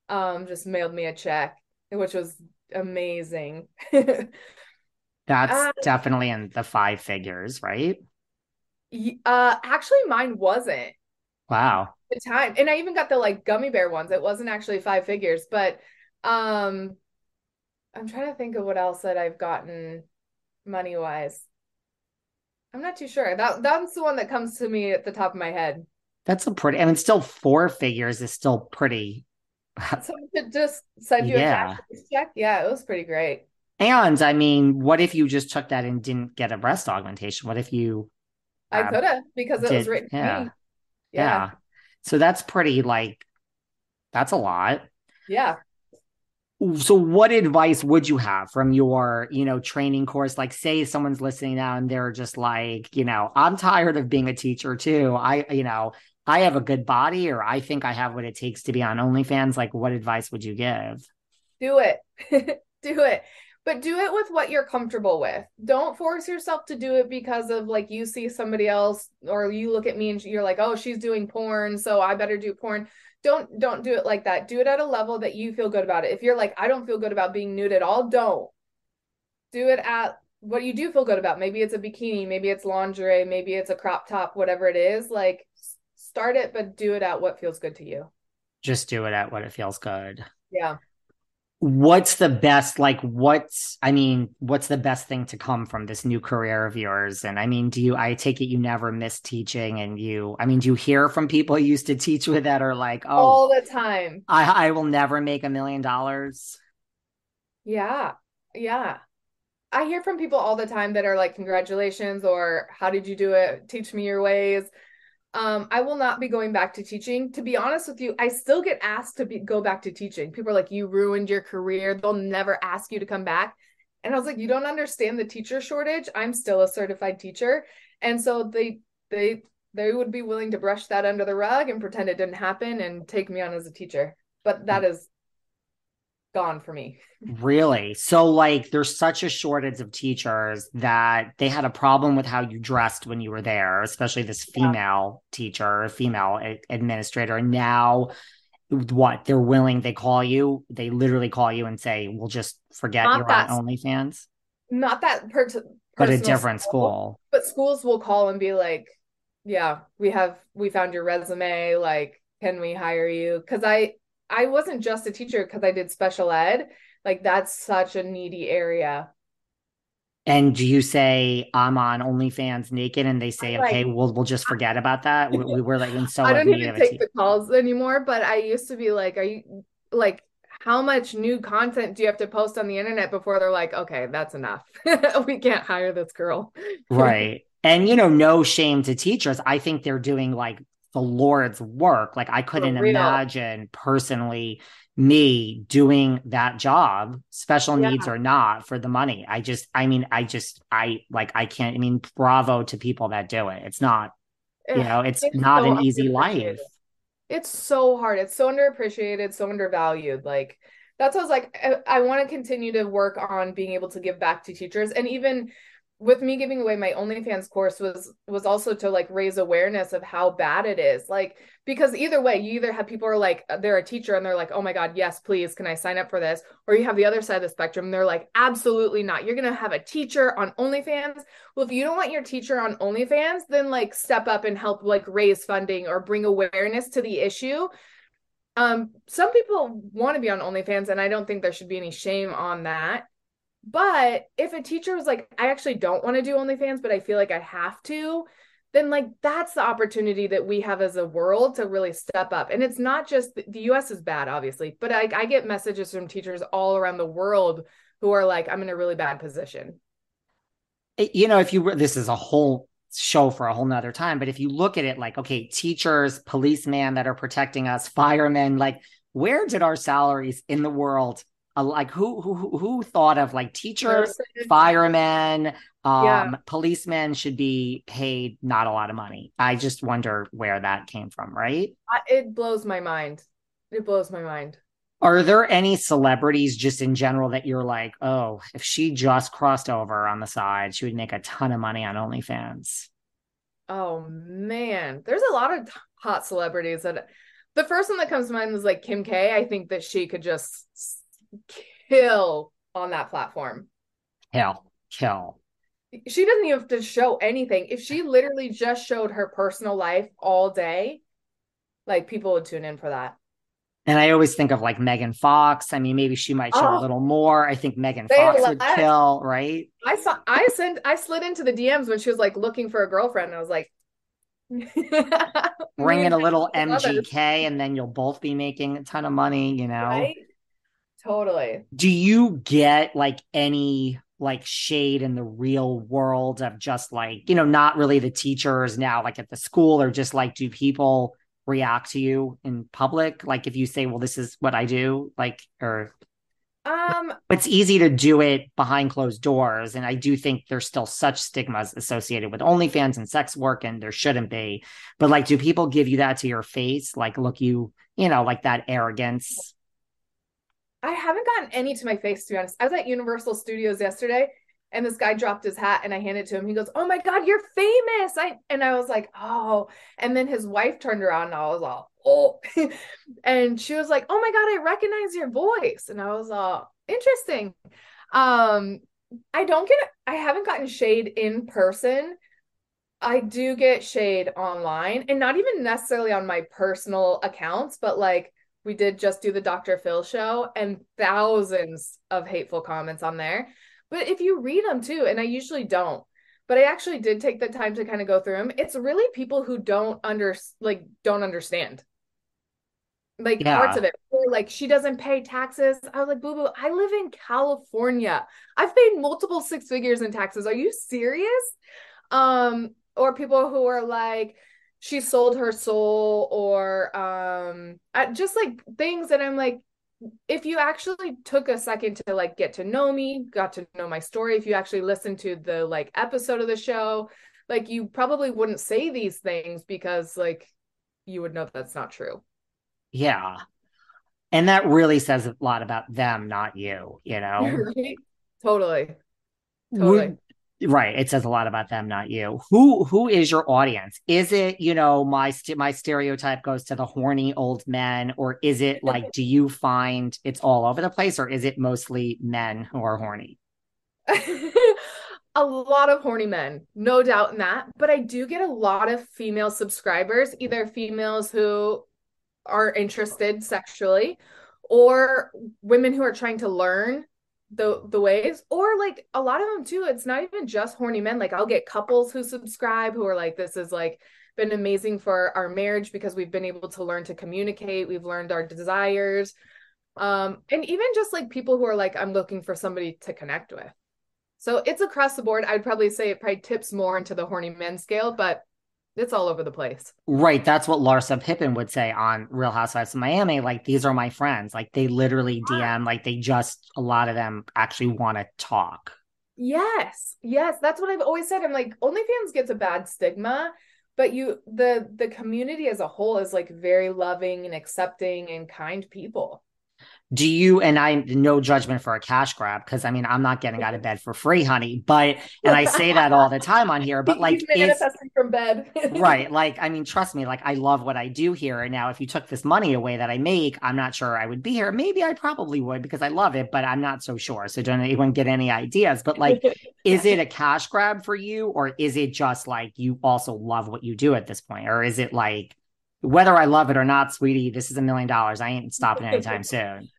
Um, just mailed me a check, which was amazing. That's uh, definitely in the five figures, right? Uh, actually, mine wasn't. Wow. The time, and I even got the like gummy bear ones. It wasn't actually five figures, but um, I'm trying to think of what else that I've gotten money wise. I'm not too sure. That that's the one that comes to me at the top of my head. That's a pretty, I mean, still four figures is still pretty Someone could just send you Yeah. a tax check. Yeah, it was pretty great. And I mean, what if you just took that and didn't get a breast augmentation? What if you I uh, could have because it was did- written to yeah. me. yeah. Yeah. So that's pretty like that's a lot. Yeah. So what advice would you have from your, you know, training course? Like say someone's listening now and they're just like, you know, I'm tired of being a teacher too. I, you know, I have a good body or I think I have what it takes to be on OnlyFans. Like what advice would you give? Do it. do it. But do it with what you're comfortable with. Don't force yourself to do it because of like you see somebody else or you look at me and you're like, "Oh, she's doing porn, so I better do porn." Don't don't do it like that. Do it at a level that you feel good about it. If you're like, "I don't feel good about being nude at all," don't. Do it at what you do feel good about. Maybe it's a bikini, maybe it's lingerie, maybe it's a crop top, whatever it is. Like start it but do it at what feels good to you. Just do it at what it feels good. Yeah. What's the best, like, what's, I mean, what's the best thing to come from this new career of yours? And I mean, do you, I take it you never miss teaching and you, I mean, do you hear from people you used to teach with that are like, oh, All the time. I, I will never make a million dollars? Yeah. Yeah. I hear from people all the time that are like, congratulations, or how did you do it? Teach me your ways. Um, I will not be going back to teaching. To be honest with you, I still get asked to be, go back to teaching. People are like, you ruined your career. They'll never ask you to come back. And I was like, you don't understand the teacher shortage. I'm still a certified teacher. And so they, they, they would be willing to brush that under the rug and pretend it didn't happen and take me on as a teacher. But that is gone for me. Really? So, like, there's such a shortage of teachers that they had a problem with how you dressed when you were there, especially this Yeah. female teacher, female a- administrator. And now, what? They're willing, they call you, they literally call you and say, we'll just forget Not you're on OnlyFans, Not that per- but a different school. but schools will call and be like yeah we have we found your resume like can we hire you because i i wasn't just a teacher because i did special ed like that's such a needy area And do you say, I'm on OnlyFans naked? And they say, like- okay, we'll, we'll just forget about that. We, we were like in so i don't even take the calls anymore but i used to be like are you like how much new content do you have to post on the internet before they're like okay that's enough we can't hire this girl Right. And you know, no shame to teachers. I think they're doing like the Lord's work. Like I couldn't imagine personally me doing that job, special Yeah. needs or not, for the money. I just, I mean, I just, I like, I can't, I mean, bravo to people that do it. It's not, you know, it's, It's not so an easy life. It's so hard. It's so underappreciated, so undervalued. Like that's what I was like. I, I want to continue to work on being able to give back to teachers, and even with me giving away my OnlyFans course was was also to like raise awareness of how bad it is. Like because either way, you either have people are like they're a teacher and they're like, oh my god, yes, please, can I sign up for this? Or you have the other side of the spectrum, they're like, absolutely not. You're gonna have a teacher on OnlyFans. Well, if you don't want your teacher on OnlyFans, then like step up and help like raise funding or bring awareness to the issue. Um, some people want to be on OnlyFans, and I don't think there should be any shame on that. But if a teacher was like, I actually don't want to do OnlyFans, but I feel like I have to, then like that's the opportunity that we have as a world to really step up. And it's not just the US is bad, obviously, but I, I get messages from teachers all around the world who are like, I'm in a really bad position. Eh, you know, if you, were, this is a whole show for a whole nother time, but if you look at it like, okay, teachers, policemen that are protecting us, firemen, like, where did our salaries in the world, like, who, who, who thought of like teachers, firemen, um, Yeah. policemen should be paid not a lot of money. I just wonder where that came from, right? I- it blows my mind. It blows my mind. Are there any celebrities just in general that you're like, oh, if she just crossed over on the side, she would make a ton of money on OnlyFans? Oh man, there's a lot of hot celebrities that the first one that comes to mind was like Kim K. I think that she could just kill on that platform. Kill, kill. She doesn't even have to show anything. If she literally just showed her personal life all day, like people would tune in for that. And I always think of like Megan Fox. I mean, maybe she might show a Oh. little more. I think Megan Fox would kill, right? I saw I sent I slid into the DMs when she was like looking for a girlfriend. And I was like, Bring in a little MGK and then you'll both be making a ton of money, you know? Right? Totally. Do you get like any like shade in the real world of just like, you know, not really the teachers now, like at the school, or just like, do people react to you in public? Like if you say, well, this is what I do, like, or um, it's easy to do it behind closed doors. And I do think there's still such stigmas associated with OnlyFans and sex work, and there shouldn't be. But like, do people give you that to your face? Like, look, you, you know, like that arrogance? I haven't gotten any to my face, to be honest. I was at Universal Studios yesterday and this guy dropped his hat and I handed it to him. He goes, Oh my God, you're famous. I and I was like, Oh. And then his wife turned around and I was all, oh. and she was like, Oh my God, I recognize your voice. And I was all interesting. Um, I don't get I haven't gotten shade in person. I do get shade online and not even necessarily on my personal accounts, but like we did just do the Dr. Phil show and thousands of hateful comments on there. But if you read them too, and I usually don't, but I actually did take the time to kind of go through them. It's really people who don't under like don't understand like yeah. parts of it. Like she doesn't pay taxes. I was like, boo boo, I live in California. I've paid multiple six figures in taxes. Are you serious? Um, or people who are like, she sold her soul or um just like things that i'm like if you actually took a second to like get to know me got to know my story if you actually listened to the like episode of the show like you probably wouldn't say these things because like you would know that's not true. Yeah. And that really says a lot about them not you you know? Totally. Totally right. It says a lot about them not you. Who who is your audience? Is it you know my st- my stereotype goes to the horny old men or is it like do you find it's all over the place or is it mostly men who are horny? A lot of horny men no doubt in that but i do get a lot of female subscribers either females who are interested sexually or women who are trying to learn the the ways or like a lot of them too it's not even just horny men like i'll get couples who subscribe who are like this is like been amazing for our marriage because we've been able to learn to communicate we've learned our desires. Um and even just like people who are like i'm looking for somebody to connect with. So it's across the board. I'd probably say it probably tips more into the horny men scale but it's all over the place. Right. That's what Larsa Pippen would say on Real Housewives of Miami. Like, these are my friends. Like, they literally DM, like, they just, a lot of them actually want to talk. Yes. Yes. That's what I've always said. I'm like, OnlyFans gets a bad stigma, but you, the, the community as a whole is like very loving and accepting and kind people do you and i no judgment for a cash grab because i mean i'm not getting out of bed for free honey but and i say that all the time on here but like manifesting from bed right like i mean trust me like i love what i do here and now if you took this money away that i make i'm not sure i would be here maybe i probably would because i love it but i'm not so sure so don't anyone get any ideas but like is it a cash grab for you or is it just like you also love what you do at this point or is it like whether I love it or not, sweetie, this is a million dollars. I ain't stopping anytime soon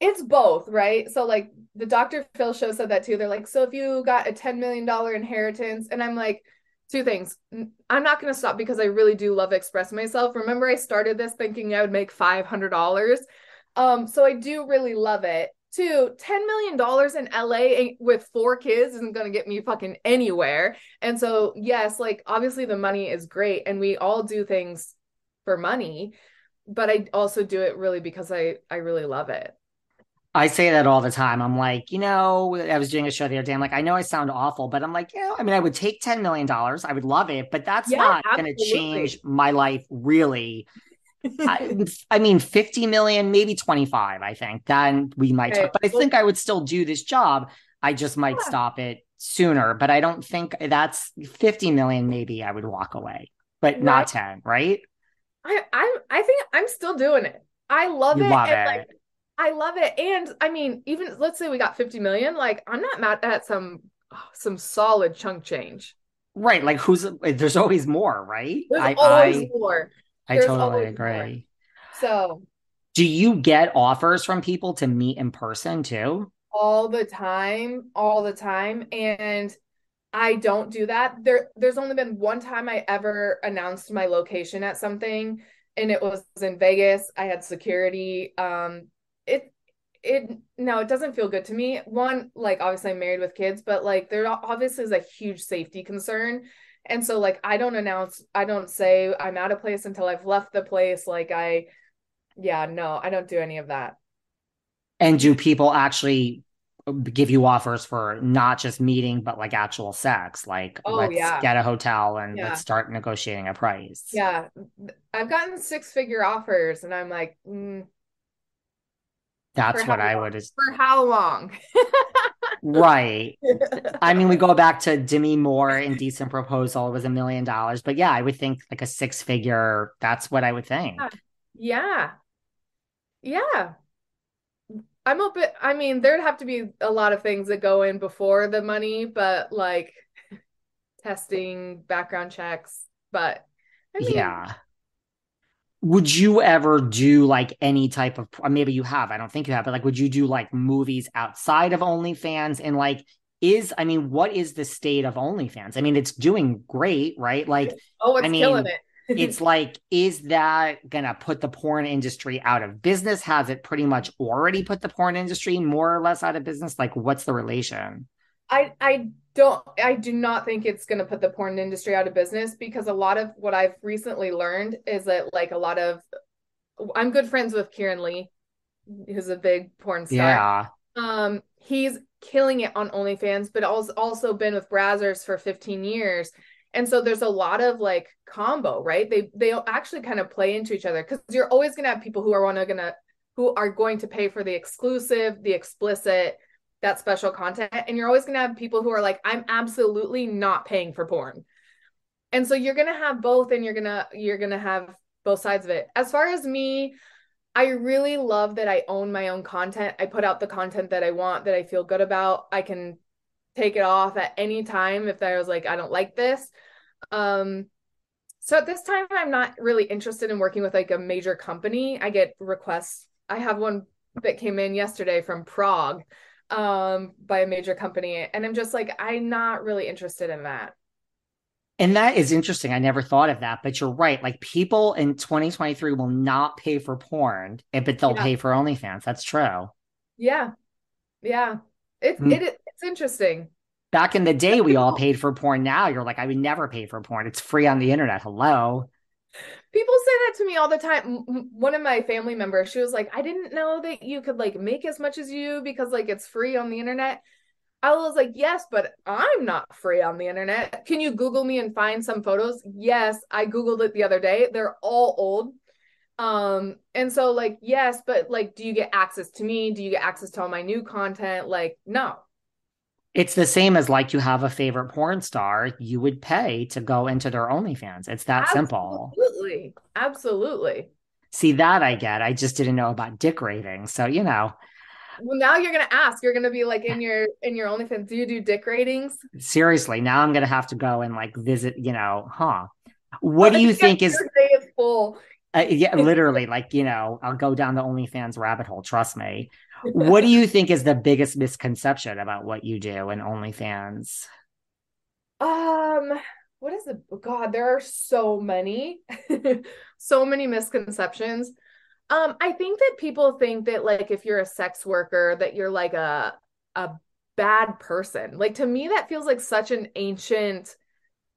it's both, right? So like the Dr. Phil show said that too. They're like, so if you got a $10 million inheritance, and I'm like, two things. I'm not going to stop because I really do love expressing myself. Remember, I started this thinking I would make $500. Um, so I do really love it. Two, $10 million in LA with four kids isn't going to get me fucking anywhere. And so, yes, like obviously the money is great and we all do things for money, but I also do it really because I I really love it. I say that all the time. I'm like, you know, I was doing a show the other day. I'm like, I know I sound awful, but I'm like, you know, I mean, I would take $10 million. I would love it, but that's yeah, not going to change my life really. I, I, mean, 50 million, maybe 25, I think. Then we might okay. talk, but I think I would still do this job. I just might yeah. stop it sooner, but I don't think that's 50 million. Maybe I would walk away, but right. not 10, right? I, I, I think I'm still doing it. I love you it. Love it. Like, I love it. And I mean, even let's say we got 50 million, like I'm not mad at some some solid chunk change. Right. Like who's there's always more, right? There's I, always I, more. There's I totally agree. More. So do you get offers from people to meet in person too? All the time, all the time. And I don't do that. There there's only been one time I ever announced my location at something and it was in Vegas. I had security. Um it no, it doesn't feel good to me. One, like obviously I'm married with kids, but like there obviously is a huge safety concern. And so like I don't announce, I don't say I'm at a place until I've left the place. Like I yeah, no, I don't do any of that. And do people actually give you offers for not just meeting but like actual sex like oh, let's yeah. get a hotel and yeah. let's start negotiating a price yeah i've gotten six figure offers and i'm like mm, that's what i would for how long right i mean we go back to demi moore indecent proposal it was a million dollars but yeah i would think like a six figure that's what i would think yeah yeah I'm open. I mean, there'd have to be a lot of things that go in before the money, but like testing, background checks. But I mean, yeah. Would you ever do like any type of maybe you have, I don't think you have, but like would you do like movies outside of OnlyFans and like is I mean, what is the state of OnlyFans? I mean, it's doing great, right? Like oh, it's I mean, killing it it's like, is that gonna put the porn industry out of business? Has it pretty much already put the porn industry more or less out of business? Like, what's the relation? I I don't I do not think it's gonna put the porn industry out of business because a lot of what I've recently learned is that like a lot of I'm good friends with Keiran Lee, who's a big porn star. Yeah. Um, he's killing it on OnlyFans, but also also been with Brazzers for 15 years and so there's a lot of like combo right they they actually kind of play into each other because you're always going to have people who are want to gonna who are going to pay for the exclusive the explicit that special content and you're always going to have people who are like i'm absolutely not paying for porn and so you're going to have both and you're going to you're going to have both sides of it as far as me I really love that I own my own content. I put out the content that I want, that I feel good about. I can take it off at any time if I was like, I don't like this. Um, so at this time, I'm not really interested in working with like a major company. I get requests. I have one that came in yesterday from Prague um, by a major company. And I'm just like, I'm not really interested in that. And that is interesting. I never thought of that, but you're right. Like people in 2023 will not pay for porn, but they'll yeah. pay for OnlyFans. That's true. Yeah. Yeah. It's mm. it, it's interesting. Back in the day, we all paid for porn. Now you're like, I would never pay for porn. It's free on the internet. Hello. People say that to me all the time. One of my family members, she was like, I didn't know that you could like make as much as you because like it's free on the internet. I was like, yes, but I'm not free on the internet. Can you Google me and find some photos? Yes, I Googled it the other day. They're all old. Um, and so like, yes, but like, do you get access to me? Do you get access to all my new content? Like, no. It's the same as like you have a favorite porn star, you would pay to go into their OnlyFans. It's that Absolutely. simple. Absolutely. Absolutely. See, that I get. I just didn't know about dick rating. So, you know. Well, now you're gonna ask. You're gonna be like in your in your OnlyFans. Do you do dick ratings? Seriously, now I'm gonna have to go and like visit. You know, huh? What do you think is? Is full. Uh, yeah, literally, like you know, I'll go down the OnlyFans rabbit hole. Trust me. what do you think is the biggest misconception about what you do in OnlyFans? Um, what is the God? There are so many, so many misconceptions. Um, I think that people think that like if you're a sex worker, that you're like a a bad person. Like to me, that feels like such an ancient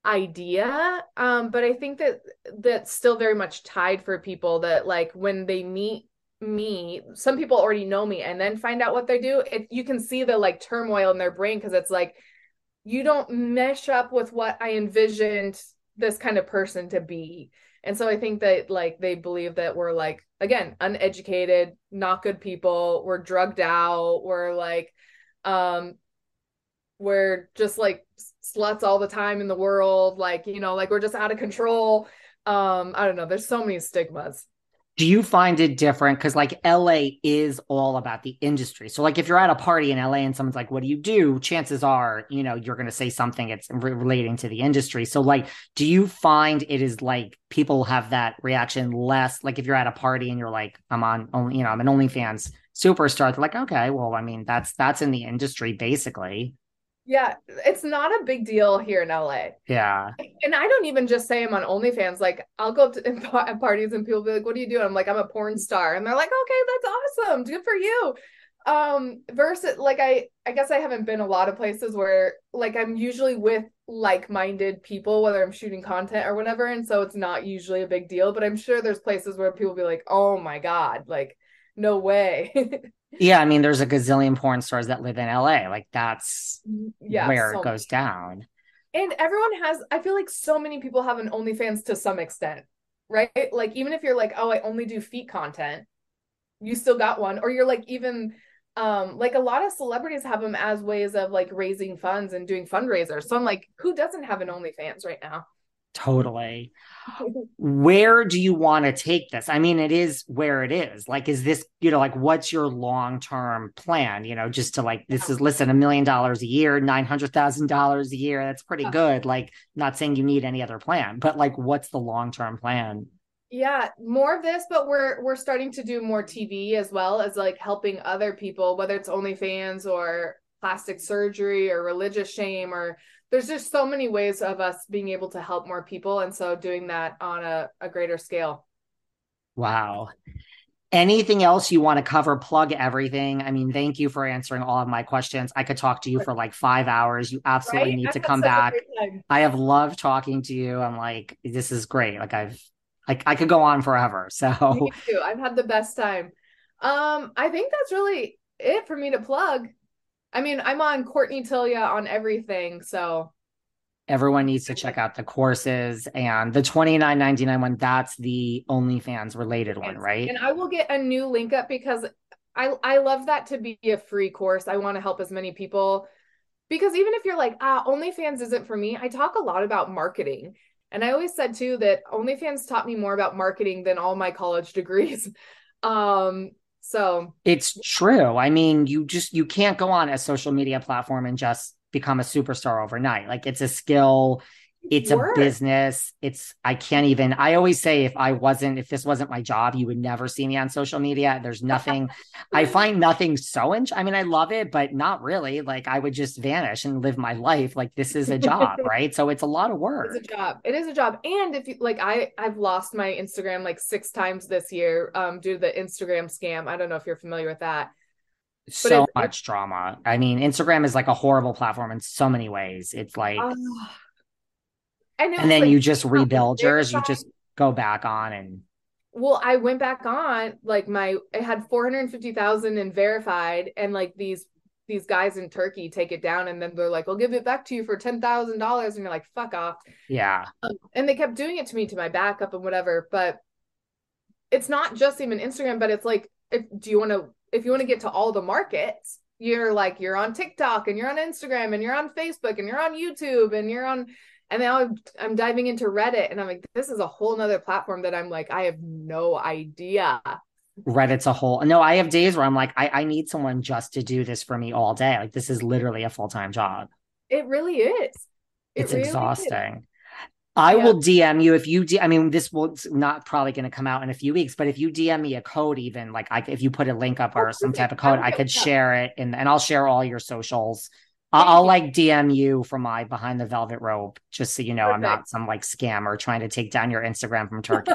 idea um but i think that that's still very much tied for people that like when they meet me some people already know me and then find out what they do it, you can see the like turmoil in their brain because it's like you don't mesh up with what i envisioned this kind of person to be. And so i think that like they believe that we're like again uneducated not good people we're drugged out we're like um we're just like sluts all the time in the world like you know like we're just out of control. Um i don't know there's so many stigmas. Do you find it different? Because like la is all about the industry. So like if you're at a party in la and someone's like what do you do? chances are you know you're going to say something it's re- relating to the industry. So like do you find it is like people have that reaction less? Like if you're at a party and you're like i'm on only you know i'm an onlyfans superstar they're like okay well i mean that's that's in the industry basically Yeah, it's not a big deal here in LA. Yeah. And I don't even just say I'm on OnlyFans. Like I'll go up to parties and people be like, "What do you doing?" I'm like, "I'm a porn star," and they're like, "Okay, that's awesome. Good for you." Um, versus like I I guess I haven't been a lot of places where like I'm usually with like-minded people, whether I'm shooting content or whatever, and so it's not usually a big deal. But I'm sure there's places where people be like, "Oh my god, like no way." Yeah, I mean, there's a gazillion porn stars that live in LA. Like that's yeah, where so it goes down. And everyone has, I feel like so many people have an OnlyFans to some extent, right? Like, even if you're like, oh, I only do feet content, you still got one. Or you're like, even um, like a lot of celebrities have them as ways of like raising funds and doing fundraisers. So I'm like, who doesn't have an OnlyFans right now? Totally. Where do you want to take this? I mean, it is where it is. Like, is this, you know, like what's your long term plan? You know, just to like, this is, listen, a million dollars a year, $900,000 a year. That's pretty good. Like, not saying you need any other plan, but like, what's the long term plan? Yeah, more of this, but we're we're starting to do more TV as well as like helping other people, whether it's OnlyFans or plastic surgery or religious shame or there's just so many ways of us being able to help more people and so doing that on a, a greater scale. Wow. Anything else you want to cover? Plug everything? I mean thank you for answering all of my questions. I could talk to you for like five hours. You absolutely right? need to come back. i have loved talking to you. I'm like this is great. Like i've like i could go on forever so. I've had the best time. Um i think that's really it for me to plug I mean, I'm on Courtney Tillia on everything, so everyone needs to check out the courses and the 29.99 one that's the OnlyFans related one, right? And I will get a new link up because I I love that to be a free course. I want to help as many people because even if you're like, ah, OnlyFans isn't for me, I talk a lot about marketing. And I always said too that OnlyFans taught me more about marketing than all my college degrees. Um, so it's true. I mean, you just you can't go on a social media platform and just become a superstar overnight. Like it's a skill, it's Work. a business. It's I can't even I always say if I wasn't if this wasn't my job, you would never see me on social media. There's nothing I find nothing so in, I mean I love it, but not really. Like I would just vanish and live my life like this is a job, right? So it's a lot of work. It's a job. It is a job. And if you like I I've lost my Instagram like 6 times this year um due to the Instagram scam. I don't know if you're familiar with that so much drama. I mean, Instagram is like a horrible platform in so many ways. It's like uh, and, and then like, you just rebuild yours you just go back on and well i went back on like my it had 450000 and verified and like these these guys in turkey take it down and then they're like i'll give it back to you for $10000 and you're like fuck off. Yeah. Um, and they kept doing it to me to my backup and whatever but it's not just even instagram but it's like if do you want to if you want to get to all the markets you're like you're on tiktok and you're on instagram and you're on facebook and you're on youtube and you're on and now I'm, I'm diving into reddit and i'm like this is a whole nother platform that i'm like i have no idea. Reddit's a whole no i have days where i'm like I, I need someone just to do this for me all day. Like this is literally a full-time job. It really is. It it's really exhausting. Is. I yeah. will DM you if you. D- I mean, this will not probably going to come out in a few weeks, but if you DM me a code, even like I, if you put a link up or oh, some type of code, I could share it, and and I'll share all your socials I'll, I'll, like DM you from my behind the velvet rope, just so you know Perfect. I'm not some like scammer trying to take down your Instagram from Turkey.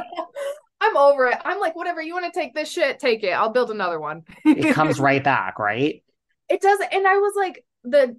I'm over it. I'm like, whatever you want to take this shit, take it. I'll build another one. it comes right back, right? It does. And I was like, the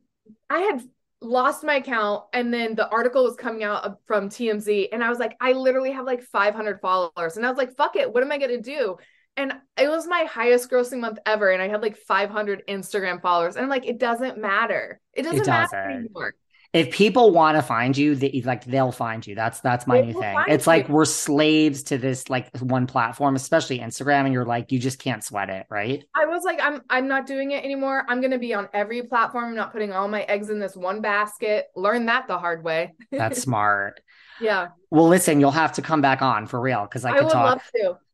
I had lost my account and then the article was coming out from TMZ and I was like I literally have like 500 followers and I was like fuck it what am I going to do and it was my highest grossing month ever and i had like 500 instagram followers and i'm like it doesn't matter. It doesn't, it doesn't. matter anymore. If people want to find you they, like they'll find you. That's that's my they new thing. it's you. like we're slaves to this like one platform especially instagram and you're like you just can't sweat it right? I was like i'm i'm not doing it anymore. I'm going to be on every platform i'm not putting all my eggs in this one basket. Learn that the hard way. That's smart. Yeah. Well listen you'll have to come back on for real because i, I could talk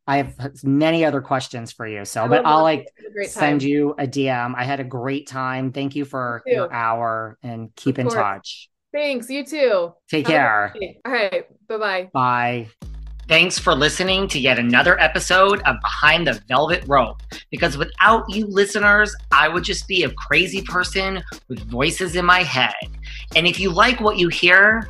I have many other questions for you. So, but I'll like send you a DM. I had a great time. Thank you for you your hour and keep in touch. Thanks. You too. Take Have care. All right. Bye-bye. Bye. Thanks for listening to yet another episode of Behind the Velvet Rope. Because without you listeners, I would just be a crazy person with voices in my head. And if you like what you hear,